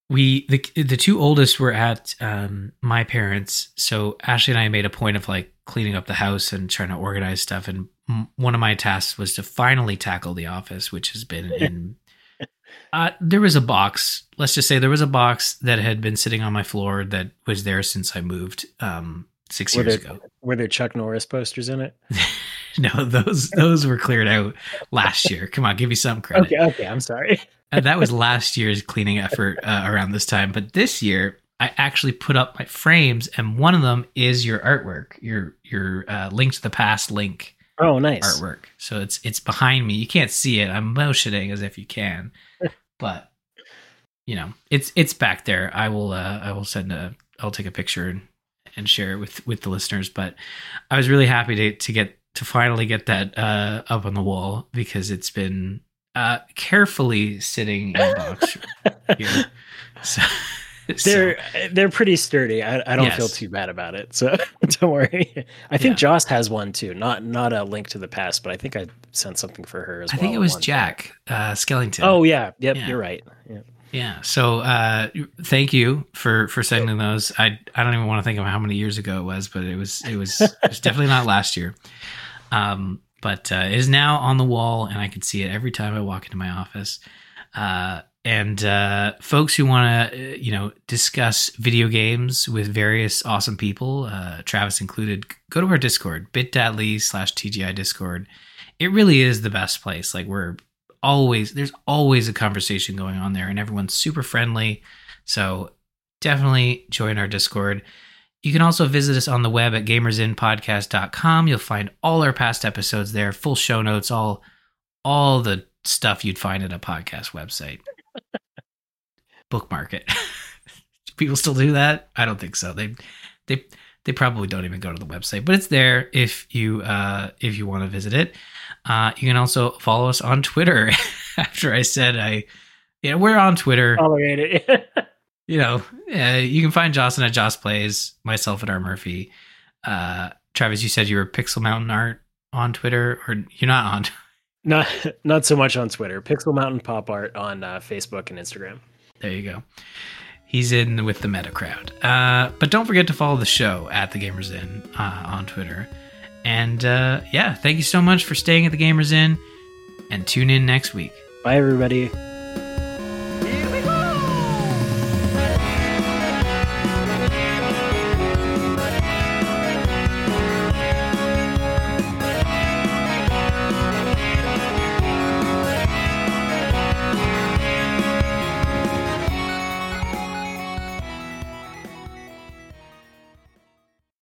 A: we the the two oldest were at um, my parents, so Ashley and I made a point of like cleaning up the house and trying to organize stuff. And m- one of my tasks was to finally tackle the office, which has been in. Uh, there was a box. Let's just say there was a box that had been sitting on my floor that was there since I moved um, six
B: Were
A: years
B: there,
A: ago.
B: were there Chuck Norris posters in it?
A: No, those those were cleared out last year. Come on, give me some credit.
B: Okay, okay, I'm sorry.
A: And that was last year's cleaning effort uh, around this time. But this year, I actually put up my frames, and one of them is your artwork, your your uh, link to the past link
B: Oh, nice.
A: artwork. So it's it's behind me. You can't see it. I'm motioning as if you can, but you know it's it's back there. I will uh, I will send a I'll take a picture and, and share it with with the listeners. But I was really happy to to get to finally get that uh, up on the wall because it's been uh, carefully sitting in a box here. So, so-
B: They're they're pretty sturdy. I, I don't
A: Yes.
B: feel too bad about it, so don't worry. I think
A: Yeah.
B: Joss has one too. Not not a link to the past, but I think I sent something for her as
A: I
B: well.
A: I think it was. Jack uh, Skellington.
B: Oh yeah, yep,
A: Yeah.
B: you're right. Yeah.
A: Yeah. So uh thank you for for sending those. I I don't even want to think of how many years ago it was, but it was it was it was definitely not last year. Um but uh, it is now on the wall and I can see it every time I walk into my office. Uh and uh folks who want to uh, you know discuss video games with various awesome people, uh Travis included, go to our Discord, bit.ly slash TGI Discord. It really is the best place. Like we're always there's always a conversation going on there and everyone's super friendly so definitely join our discord you can also visit us on the web at gamersinnpodcast.com you'll find all our past episodes there full show notes all all the stuff you'd find at a podcast website bookmark it people still do that i don't think so they they they probably don't even go to the website but it's there if you uh if you want to visit it uh, you can also follow us on Twitter. After I said I, you know, we're on Twitter.
B: Tolerate it.
A: You know, uh, you can find Jocelyn at Joss Plays, myself at R Murphy. Uh, Travis, you said you were Pixel Mountain Art on Twitter, or you're not on.
B: Not not so much on Twitter. Pixel Mountain Pop Art on uh, Facebook and Instagram.
A: There you go. He's in with the meta crowd. Uh, but don't forget to follow the show at the Gamers Inn uh, on Twitter. And uh, yeah, thank you so much for staying at the Gamers Inn, and tune in next week.
B: Bye everybody.